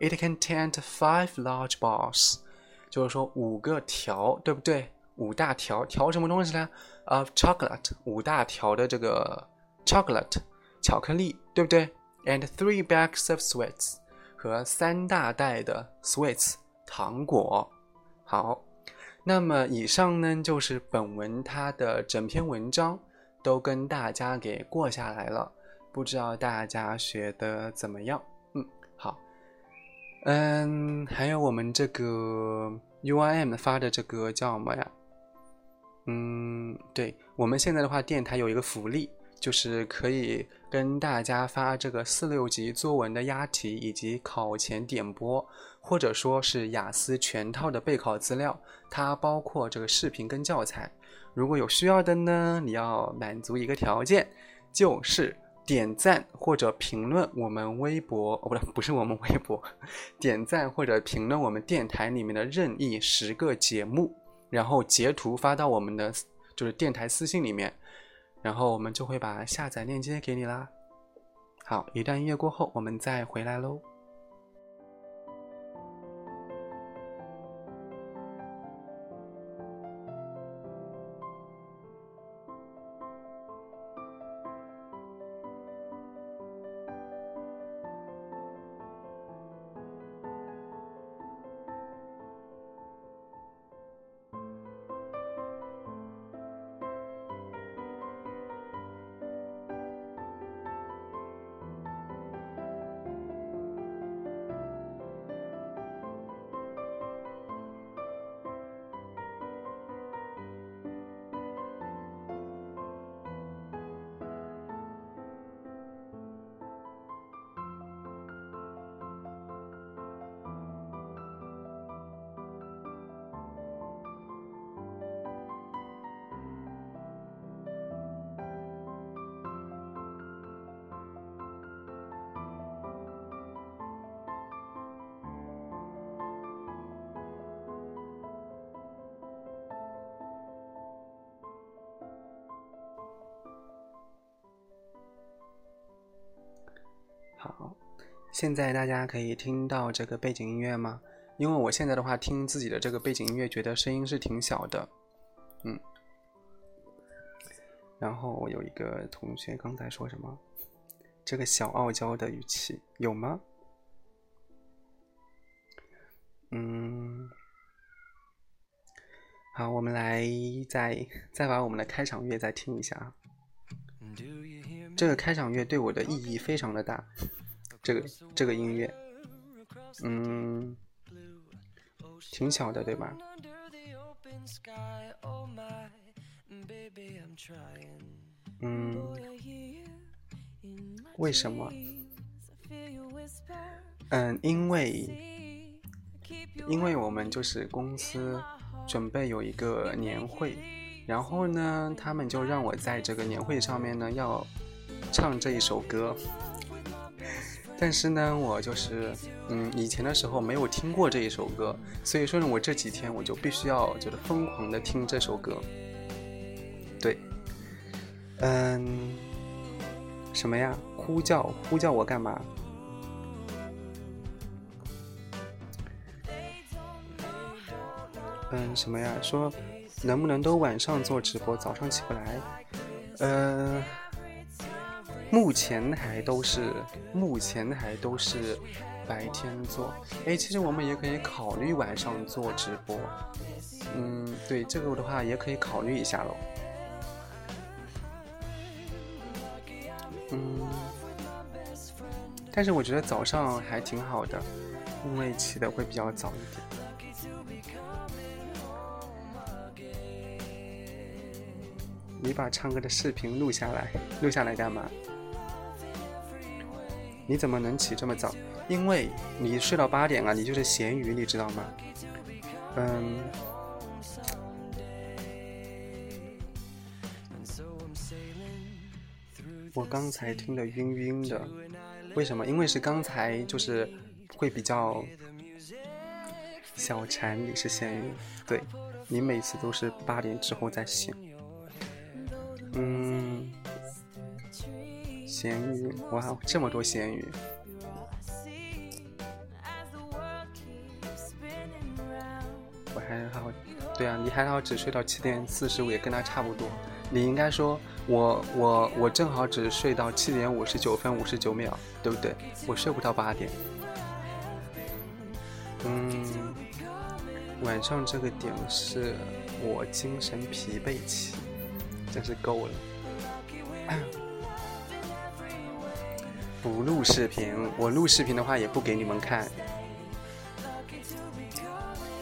Speaker 3: It contained five large bars。就是说五个条，对不对？五大条，条什么东西呢？Of chocolate，五大条的这个 chocolate 巧克力，对不对？And three bags of sweets 和三大袋的 sweets 糖果。好，那么以上呢就是本文它的整篇文章都跟大家给过下来了，不知道大家学的怎么样？嗯，好，嗯，还有我们这个 UIM 发的这个叫什么呀？嗯，对，我们现在的话，电台有一个福利，就是可以跟大家发这个四六级作文的押题以及考前点播，或者说是雅思全套的备考资料，它包括这个视频跟教材。如果有需要的呢，你要满足一个条件，就是点赞或者评论我们微博，哦，不对，不是我们微博，点赞或者评论我们电台里面的任意十个节目。然后截图发到我们的就是电台私信里面，然后我们就会把下载链接给你啦。好，一段音乐过后，我们再回来喽。现在大家可以听到这个背景音乐吗？因为我现在的话听自己的这个背景音乐，觉得声音是挺小的，嗯。然后我有一个同学刚才说什么？这个小傲娇的语气有吗？嗯。好，我们来再再把我们的开场乐再听一下啊。这个开场乐对我的意义非常的大，这个这个音乐，嗯，挺小的，对吧？嗯，为什么？嗯，因为，因为我们就是公司准备有一个年会。然后呢，他们就让我在这个年会上面呢要唱这一首歌。但是呢，我就是嗯，以前的时候没有听过这一首歌，所以说呢，我这几天我就必须要就是疯狂的听这首歌。对，嗯，什么呀？呼叫呼叫我干嘛？嗯，什么呀？说。能不能都晚上做直播，早上起不来？嗯，目前还都是目前还都是白天做。哎，其实我们也可以考虑晚上做直播。嗯，对这个的话也可以考虑一下喽。嗯，但是我觉得早上还挺好的，因为起的会比较早一点。你把唱歌的视频录下来，录下来干嘛？你怎么能起这么早？因为你睡到八点了，你就是咸鱼，你知道吗？嗯。我刚才听得晕晕的，为什么？因为是刚才就是会比较小馋，你是咸鱼，对你每次都是八点之后再醒。嗯，咸鱼，哇，这么多咸鱼！我还好，对啊你还好只睡到七点四十五，也跟他差不多。你应该说，我我我正好只睡到七点五十九分五十九秒，对不对？我睡不到八点。嗯，晚上这个点是我精神疲惫期，真是够了。不录视频，我录视频的话也不给你们看。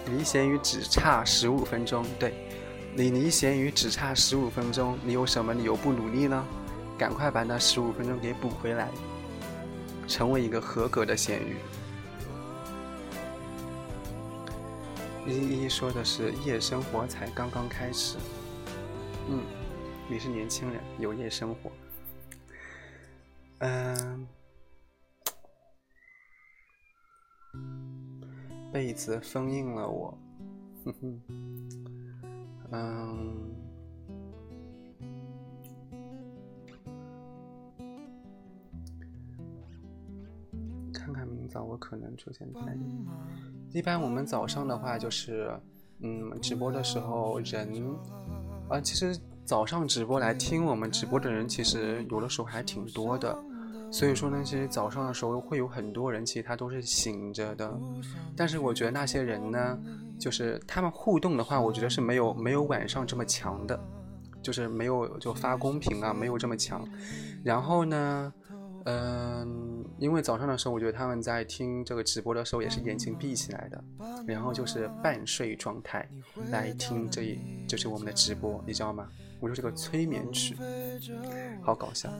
Speaker 3: 离咸鱼只差十五分钟，对，你离咸鱼只差十五分钟，你有什么理由不努力呢？赶快把那十五分钟给补回来，成为一个合格的咸鱼。依依说的是夜生活才刚刚开始，嗯，你是年轻人，有夜生活，嗯。被子封印了我，哼哼，嗯，看看明早我可能出现在。一般我们早上的话就是，嗯，直播的时候人，啊，其实早上直播来听我们直播的人，其实有的时候还挺多的。所以说呢，其实早上的时候会有很多人，其实他都是醒着的。但是我觉得那些人呢，就是他们互动的话，我觉得是没有没有晚上这么强的，就是没有就发公屏啊，没有这么强。然后呢，嗯，因为早上的时候，我觉得他们在听这个直播的时候也是眼睛闭起来的，然后就是半睡状态来听这一就是我们的直播，你知道吗？我说这个催眠曲，好搞笑。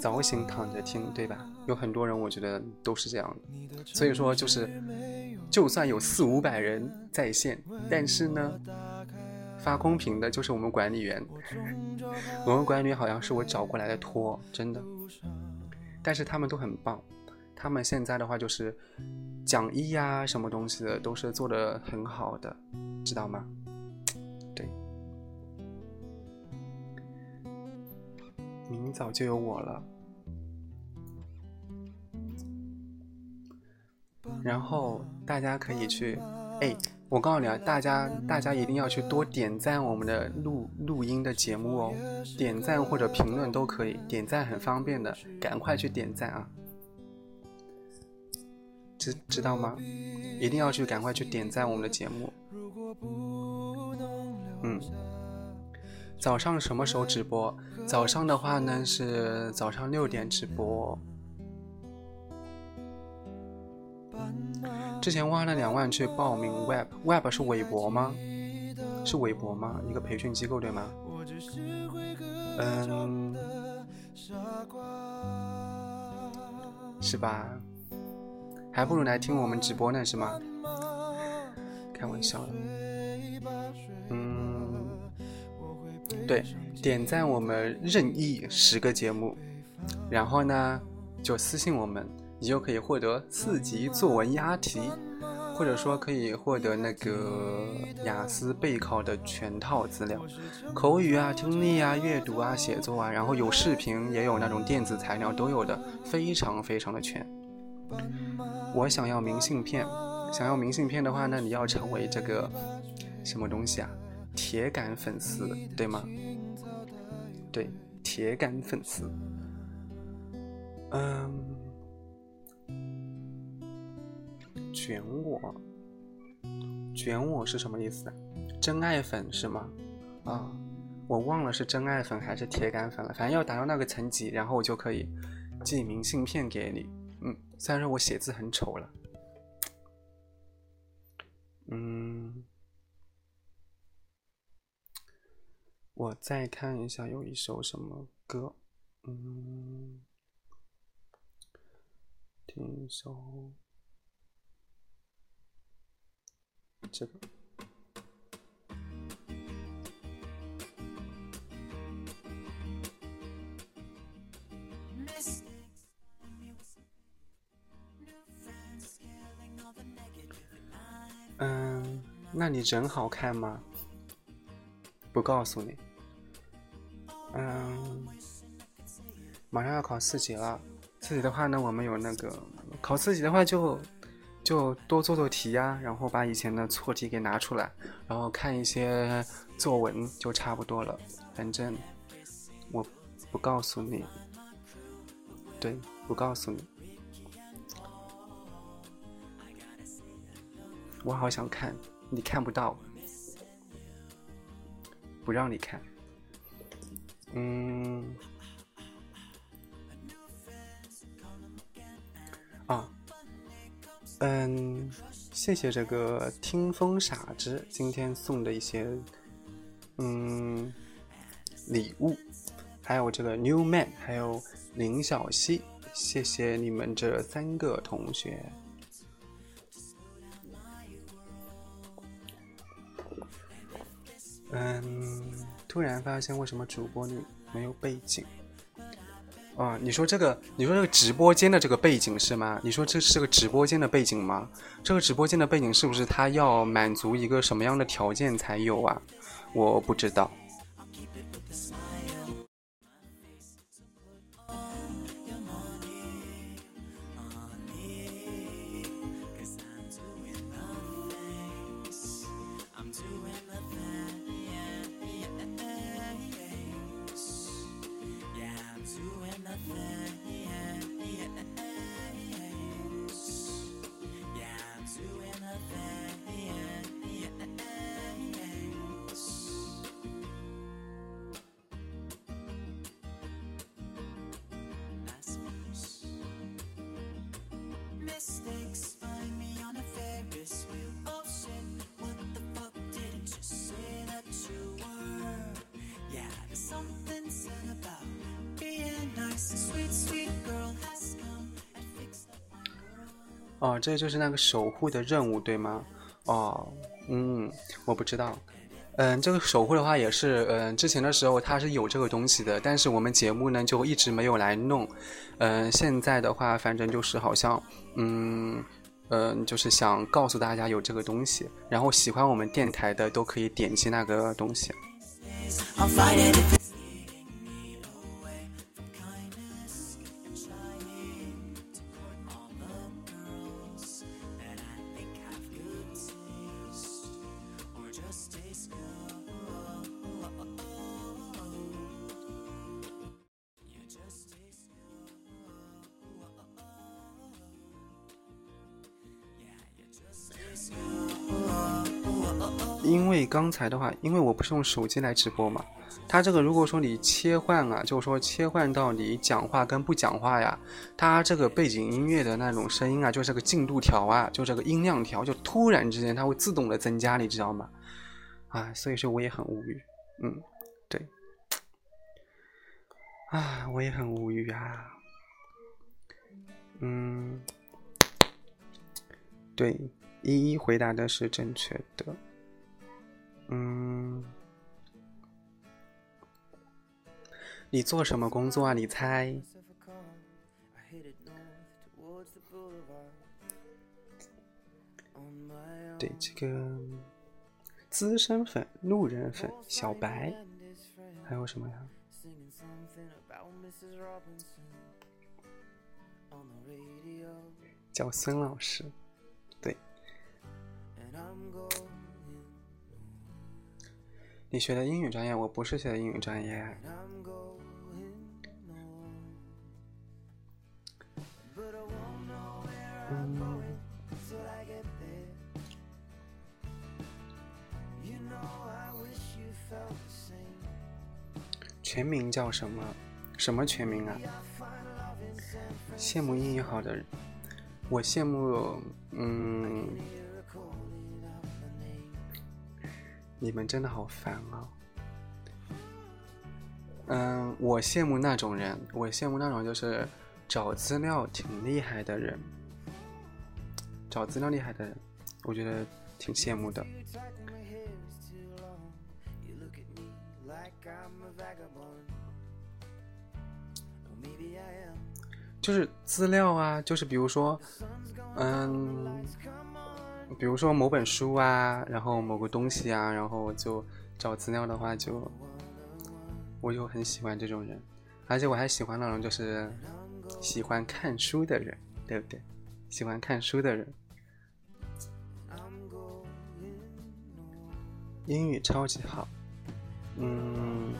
Speaker 3: 早醒躺着听，对吧？有很多人，我觉得都是这样的。所以说，就是就算有四五百人在线，但是呢，发公屏的就是我们管理员。我们管理员好像是我找过来的托，真的。但是他们都很棒，他们现在的话就是讲义呀，什么东西的都是做的很好的，知道吗？明早就有我了，然后大家可以去，哎，我告诉你啊，大家大家一定要去多点赞我们的录录音的节目哦，点赞或者评论都可以，点赞很方便的，赶快去点赞啊，知知道吗？一定要去赶快去点赞我们的节目，嗯。早上什么时候直播？早上的话呢是早上六点直播。之前花了两万去报名 Web，Web 是韦博吗？是韦博吗？一个培训机构对吗？嗯，是吧？还不如来听我们直播呢，是吗？开玩笑的。嗯对，点赞我们任意十个节目，然后呢，就私信我们，你就可以获得四级作文押题，或者说可以获得那个雅思备考的全套资料，口语啊、听力啊、阅读啊、写作啊，然后有视频，也有那种电子材料，都有的，非常非常的全。我想要明信片，想要明信片的话那，你要成为这个什么东西啊？铁杆粉丝，对吗？对，铁杆粉丝。嗯，卷我，卷我是什么意思？真爱粉是吗？啊，我忘了是真爱粉还是铁杆粉了。反正要达到那个层级，然后我就可以寄明信片给你。嗯，虽然说我写字很丑了。嗯。我再看一下，有一首什么歌？嗯，听一首这个。嗯，那你人好看吗？不告诉你。马上要考四级了。四级的话呢，我们有那个考四级的话，就就多做做题呀，然后把以前的错题给拿出来，然后看一些作文就差不多了。反正我不告诉你，对，不告诉你。我好想看，你看不到，不让你看。嗯，嗯，谢谢这个听风傻子今天送的一些嗯礼物，还有这个 New Man，还有林小溪，谢谢你们这三个同学。嗯，突然发现为什么主播你没有背景？啊，你说这个，你说这个直播间的这个背景是吗？你说这是个直播间的背景吗？这个直播间的背景是不是他要满足一个什么样的条件才有啊？我不知道。哦，这就是那个守护的任务，对吗？哦，嗯，我不知道。嗯，这个守护的话也是，嗯，之前的时候它是有这个东西的，但是我们节目呢就一直没有来弄。嗯，现在的话，反正就是好像，嗯，嗯，就是想告诉大家有这个东西，然后喜欢我们电台的都可以点击那个东西。刚才的话，因为我不是用手机来直播嘛，它这个如果说你切换啊，就是说切换到你讲话跟不讲话呀，它这个背景音乐的那种声音啊，就这个进度条啊，就这个音量条，就突然之间它会自动的增加，你知道吗？啊，所以说我也很无语，嗯，对，啊，我也很无语啊，嗯，对，一一回答的是正确的。嗯，你做什么工作啊？你猜？对，这个资深粉、路人粉、小白，还有什么呀？叫孙老师。你学的英语专业，我不是学的英语专业。全名叫什么？什么全名啊？羡慕英语好的人，我羡慕，嗯。你们真的好烦啊！嗯，我羡慕那种人，我羡慕那种就是找资料挺厉害的人，找资料厉害的人，我觉得挺羡慕的。就是资料啊，就是比如说，嗯。比如说某本书啊，然后某个东西啊，然后我就找资料的话，就我又很喜欢这种人，而且我还喜欢那种就是喜欢看书的人，对不对？喜欢看书的人。英语超级好。嗯。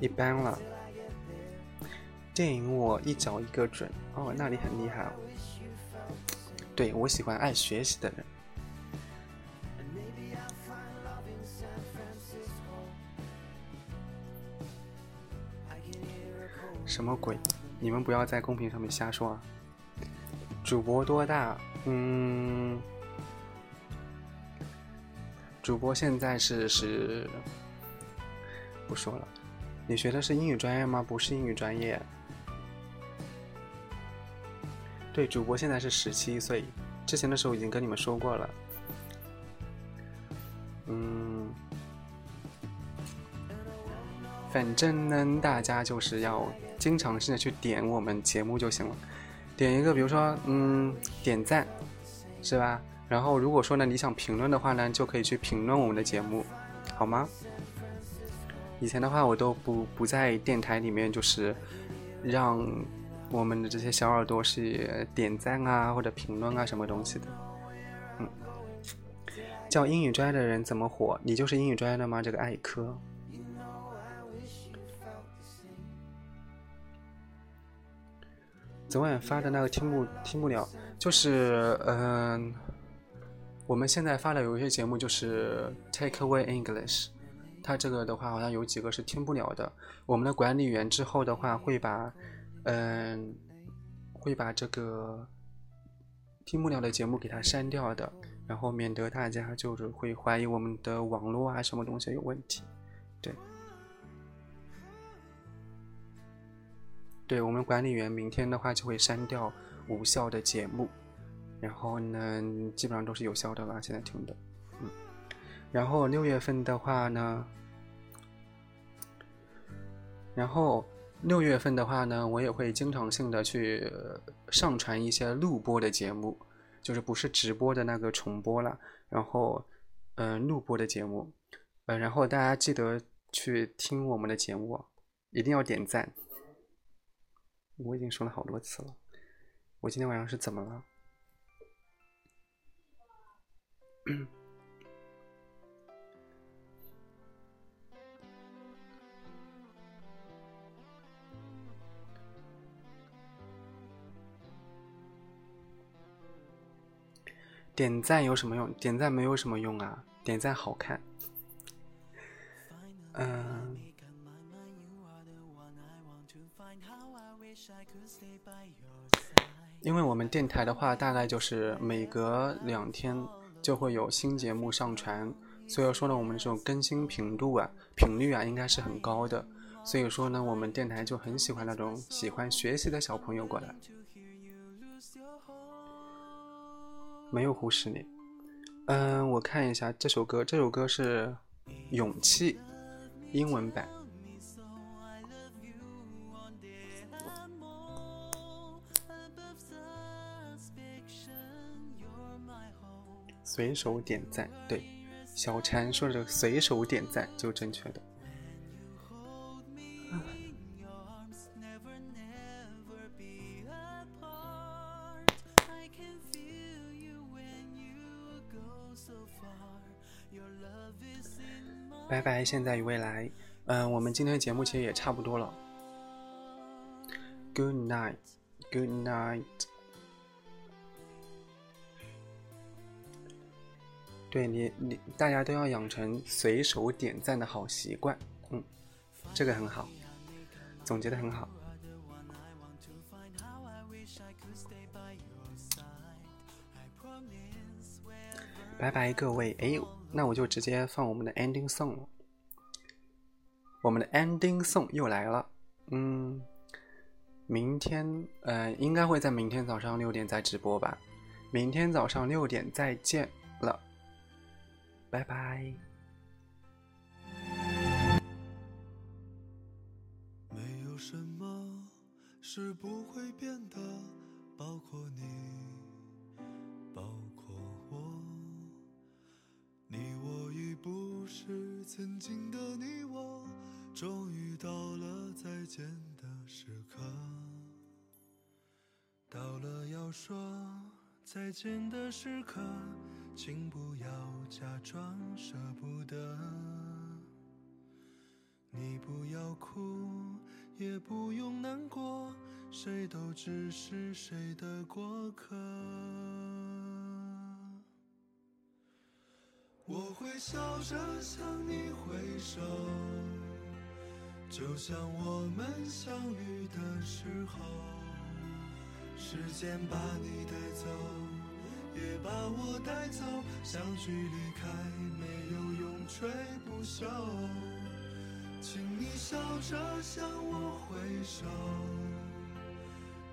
Speaker 3: 一般了。电影我一找一个准，哦，那你很厉害哦。对我喜欢爱学习的人。什么鬼？你们不要在公屏上面瞎说啊！主播多大？嗯，主播现在是十，不说了。你学的是英语专业吗？不是英语专业。对，主播现在是十七岁，之前的时候已经跟你们说过了。嗯，反正呢，大家就是要。经常性的去点我们节目就行了，点一个，比如说，嗯，点赞，是吧？然后如果说呢你想评论的话呢，就可以去评论我们的节目，好吗？以前的话我都不不在电台里面，就是让我们的这些小耳朵是点赞啊或者评论啊什么东西的，嗯，叫英语专业的人怎么火？你就是英语专业的吗？这个艾科。昨晚发的那个听不听不了，就是嗯，我们现在发的有一些节目就是 Take Away English，它这个的话好像有几个是听不了的。我们的管理员之后的话会把嗯会把这个听不了的节目给它删掉的，然后免得大家就是会怀疑我们的网络啊什么东西有问题，对。对我们管理员明天的话就会删掉无效的节目，然后呢，基本上都是有效的了。现在听的，嗯，然后六月份的话呢，然后六月份的话呢，我也会经常性的去上传一些录播的节目，就是不是直播的那个重播了，然后嗯，录播的节目，呃，然后大家记得去听我们的节目，一定要点赞。我已经说了好多次了，我今天晚上是怎么了？点赞有什么用？点赞没有什么用啊！点赞好看。嗯。因为我们电台的话，大概就是每隔两天就会有新节目上传，所以说呢，我们这种更新频度啊、频率啊，应该是很高的。所以说呢，我们电台就很喜欢那种喜欢学习的小朋友过来。没有忽视你。嗯，我看一下这首歌，这首歌是《勇气》英文版。随手点赞，对，小禅说的“随手点赞”就正确的。拜拜，现在与未来。嗯，我们今天的节目其实也差不多了。Good night, good night. 对你，你大家都要养成随手点赞的好习惯，嗯，这个很好，总结的很好。拜拜各位，哎，那我就直接放我们的 ending song 了。我们的 ending song 又来了，嗯，明天，呃，应该会在明天早上六点再直播吧。明天早上六点再见了。拜拜。
Speaker 6: 没有什么是不会变的，包括你，已不是曾经的你我，终于到了再见的时刻。到了要说再见的时刻。请不要假装舍不得。你不要哭，也不用难过，谁都只是谁的过客。我会笑着向你挥手，就像我们相遇的时候。时间把你带走，也把我带走，相聚离开没有永垂不朽。请你笑着向我挥手，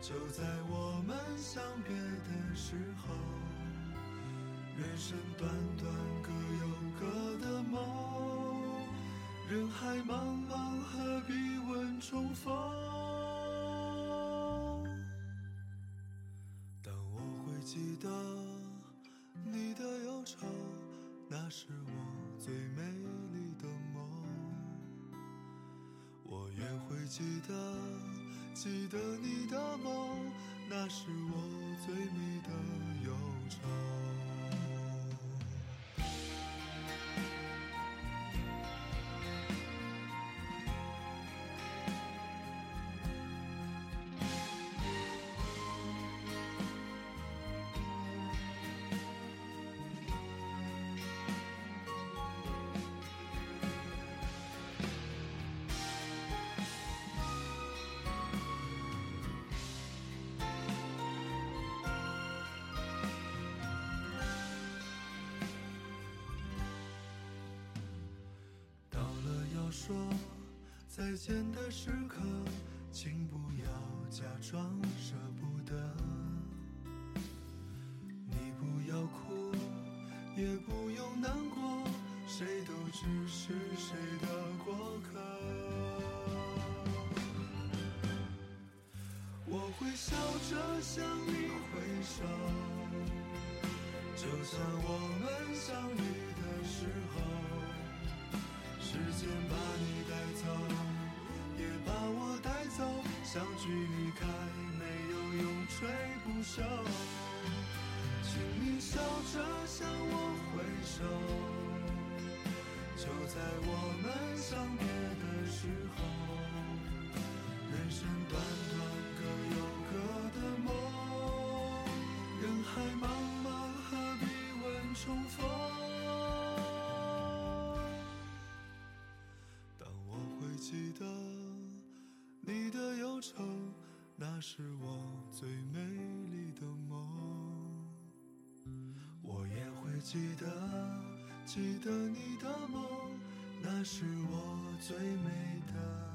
Speaker 6: 就在我们相别的时候。人生短短，各有各的梦，人海茫茫，何必问重逢？但我会记得你的忧愁，那是我最美丽的梦。我也会记得，记得你的梦，那是我最美的忧愁。说再见的时刻，请不要假装舍不得。你不要哭，也不用难过，谁都只是谁的过客。我会笑着向你挥手，就像我们相遇的时候。时间把你带走，也把我带走，相聚离开没有永垂不朽。请你笑着向我挥手，就在我们相别的时候。人生短短，各有各的梦，人海茫茫，何必问重逢？那是我最美丽的梦。我也会记得，记得你的梦，那是我最美的。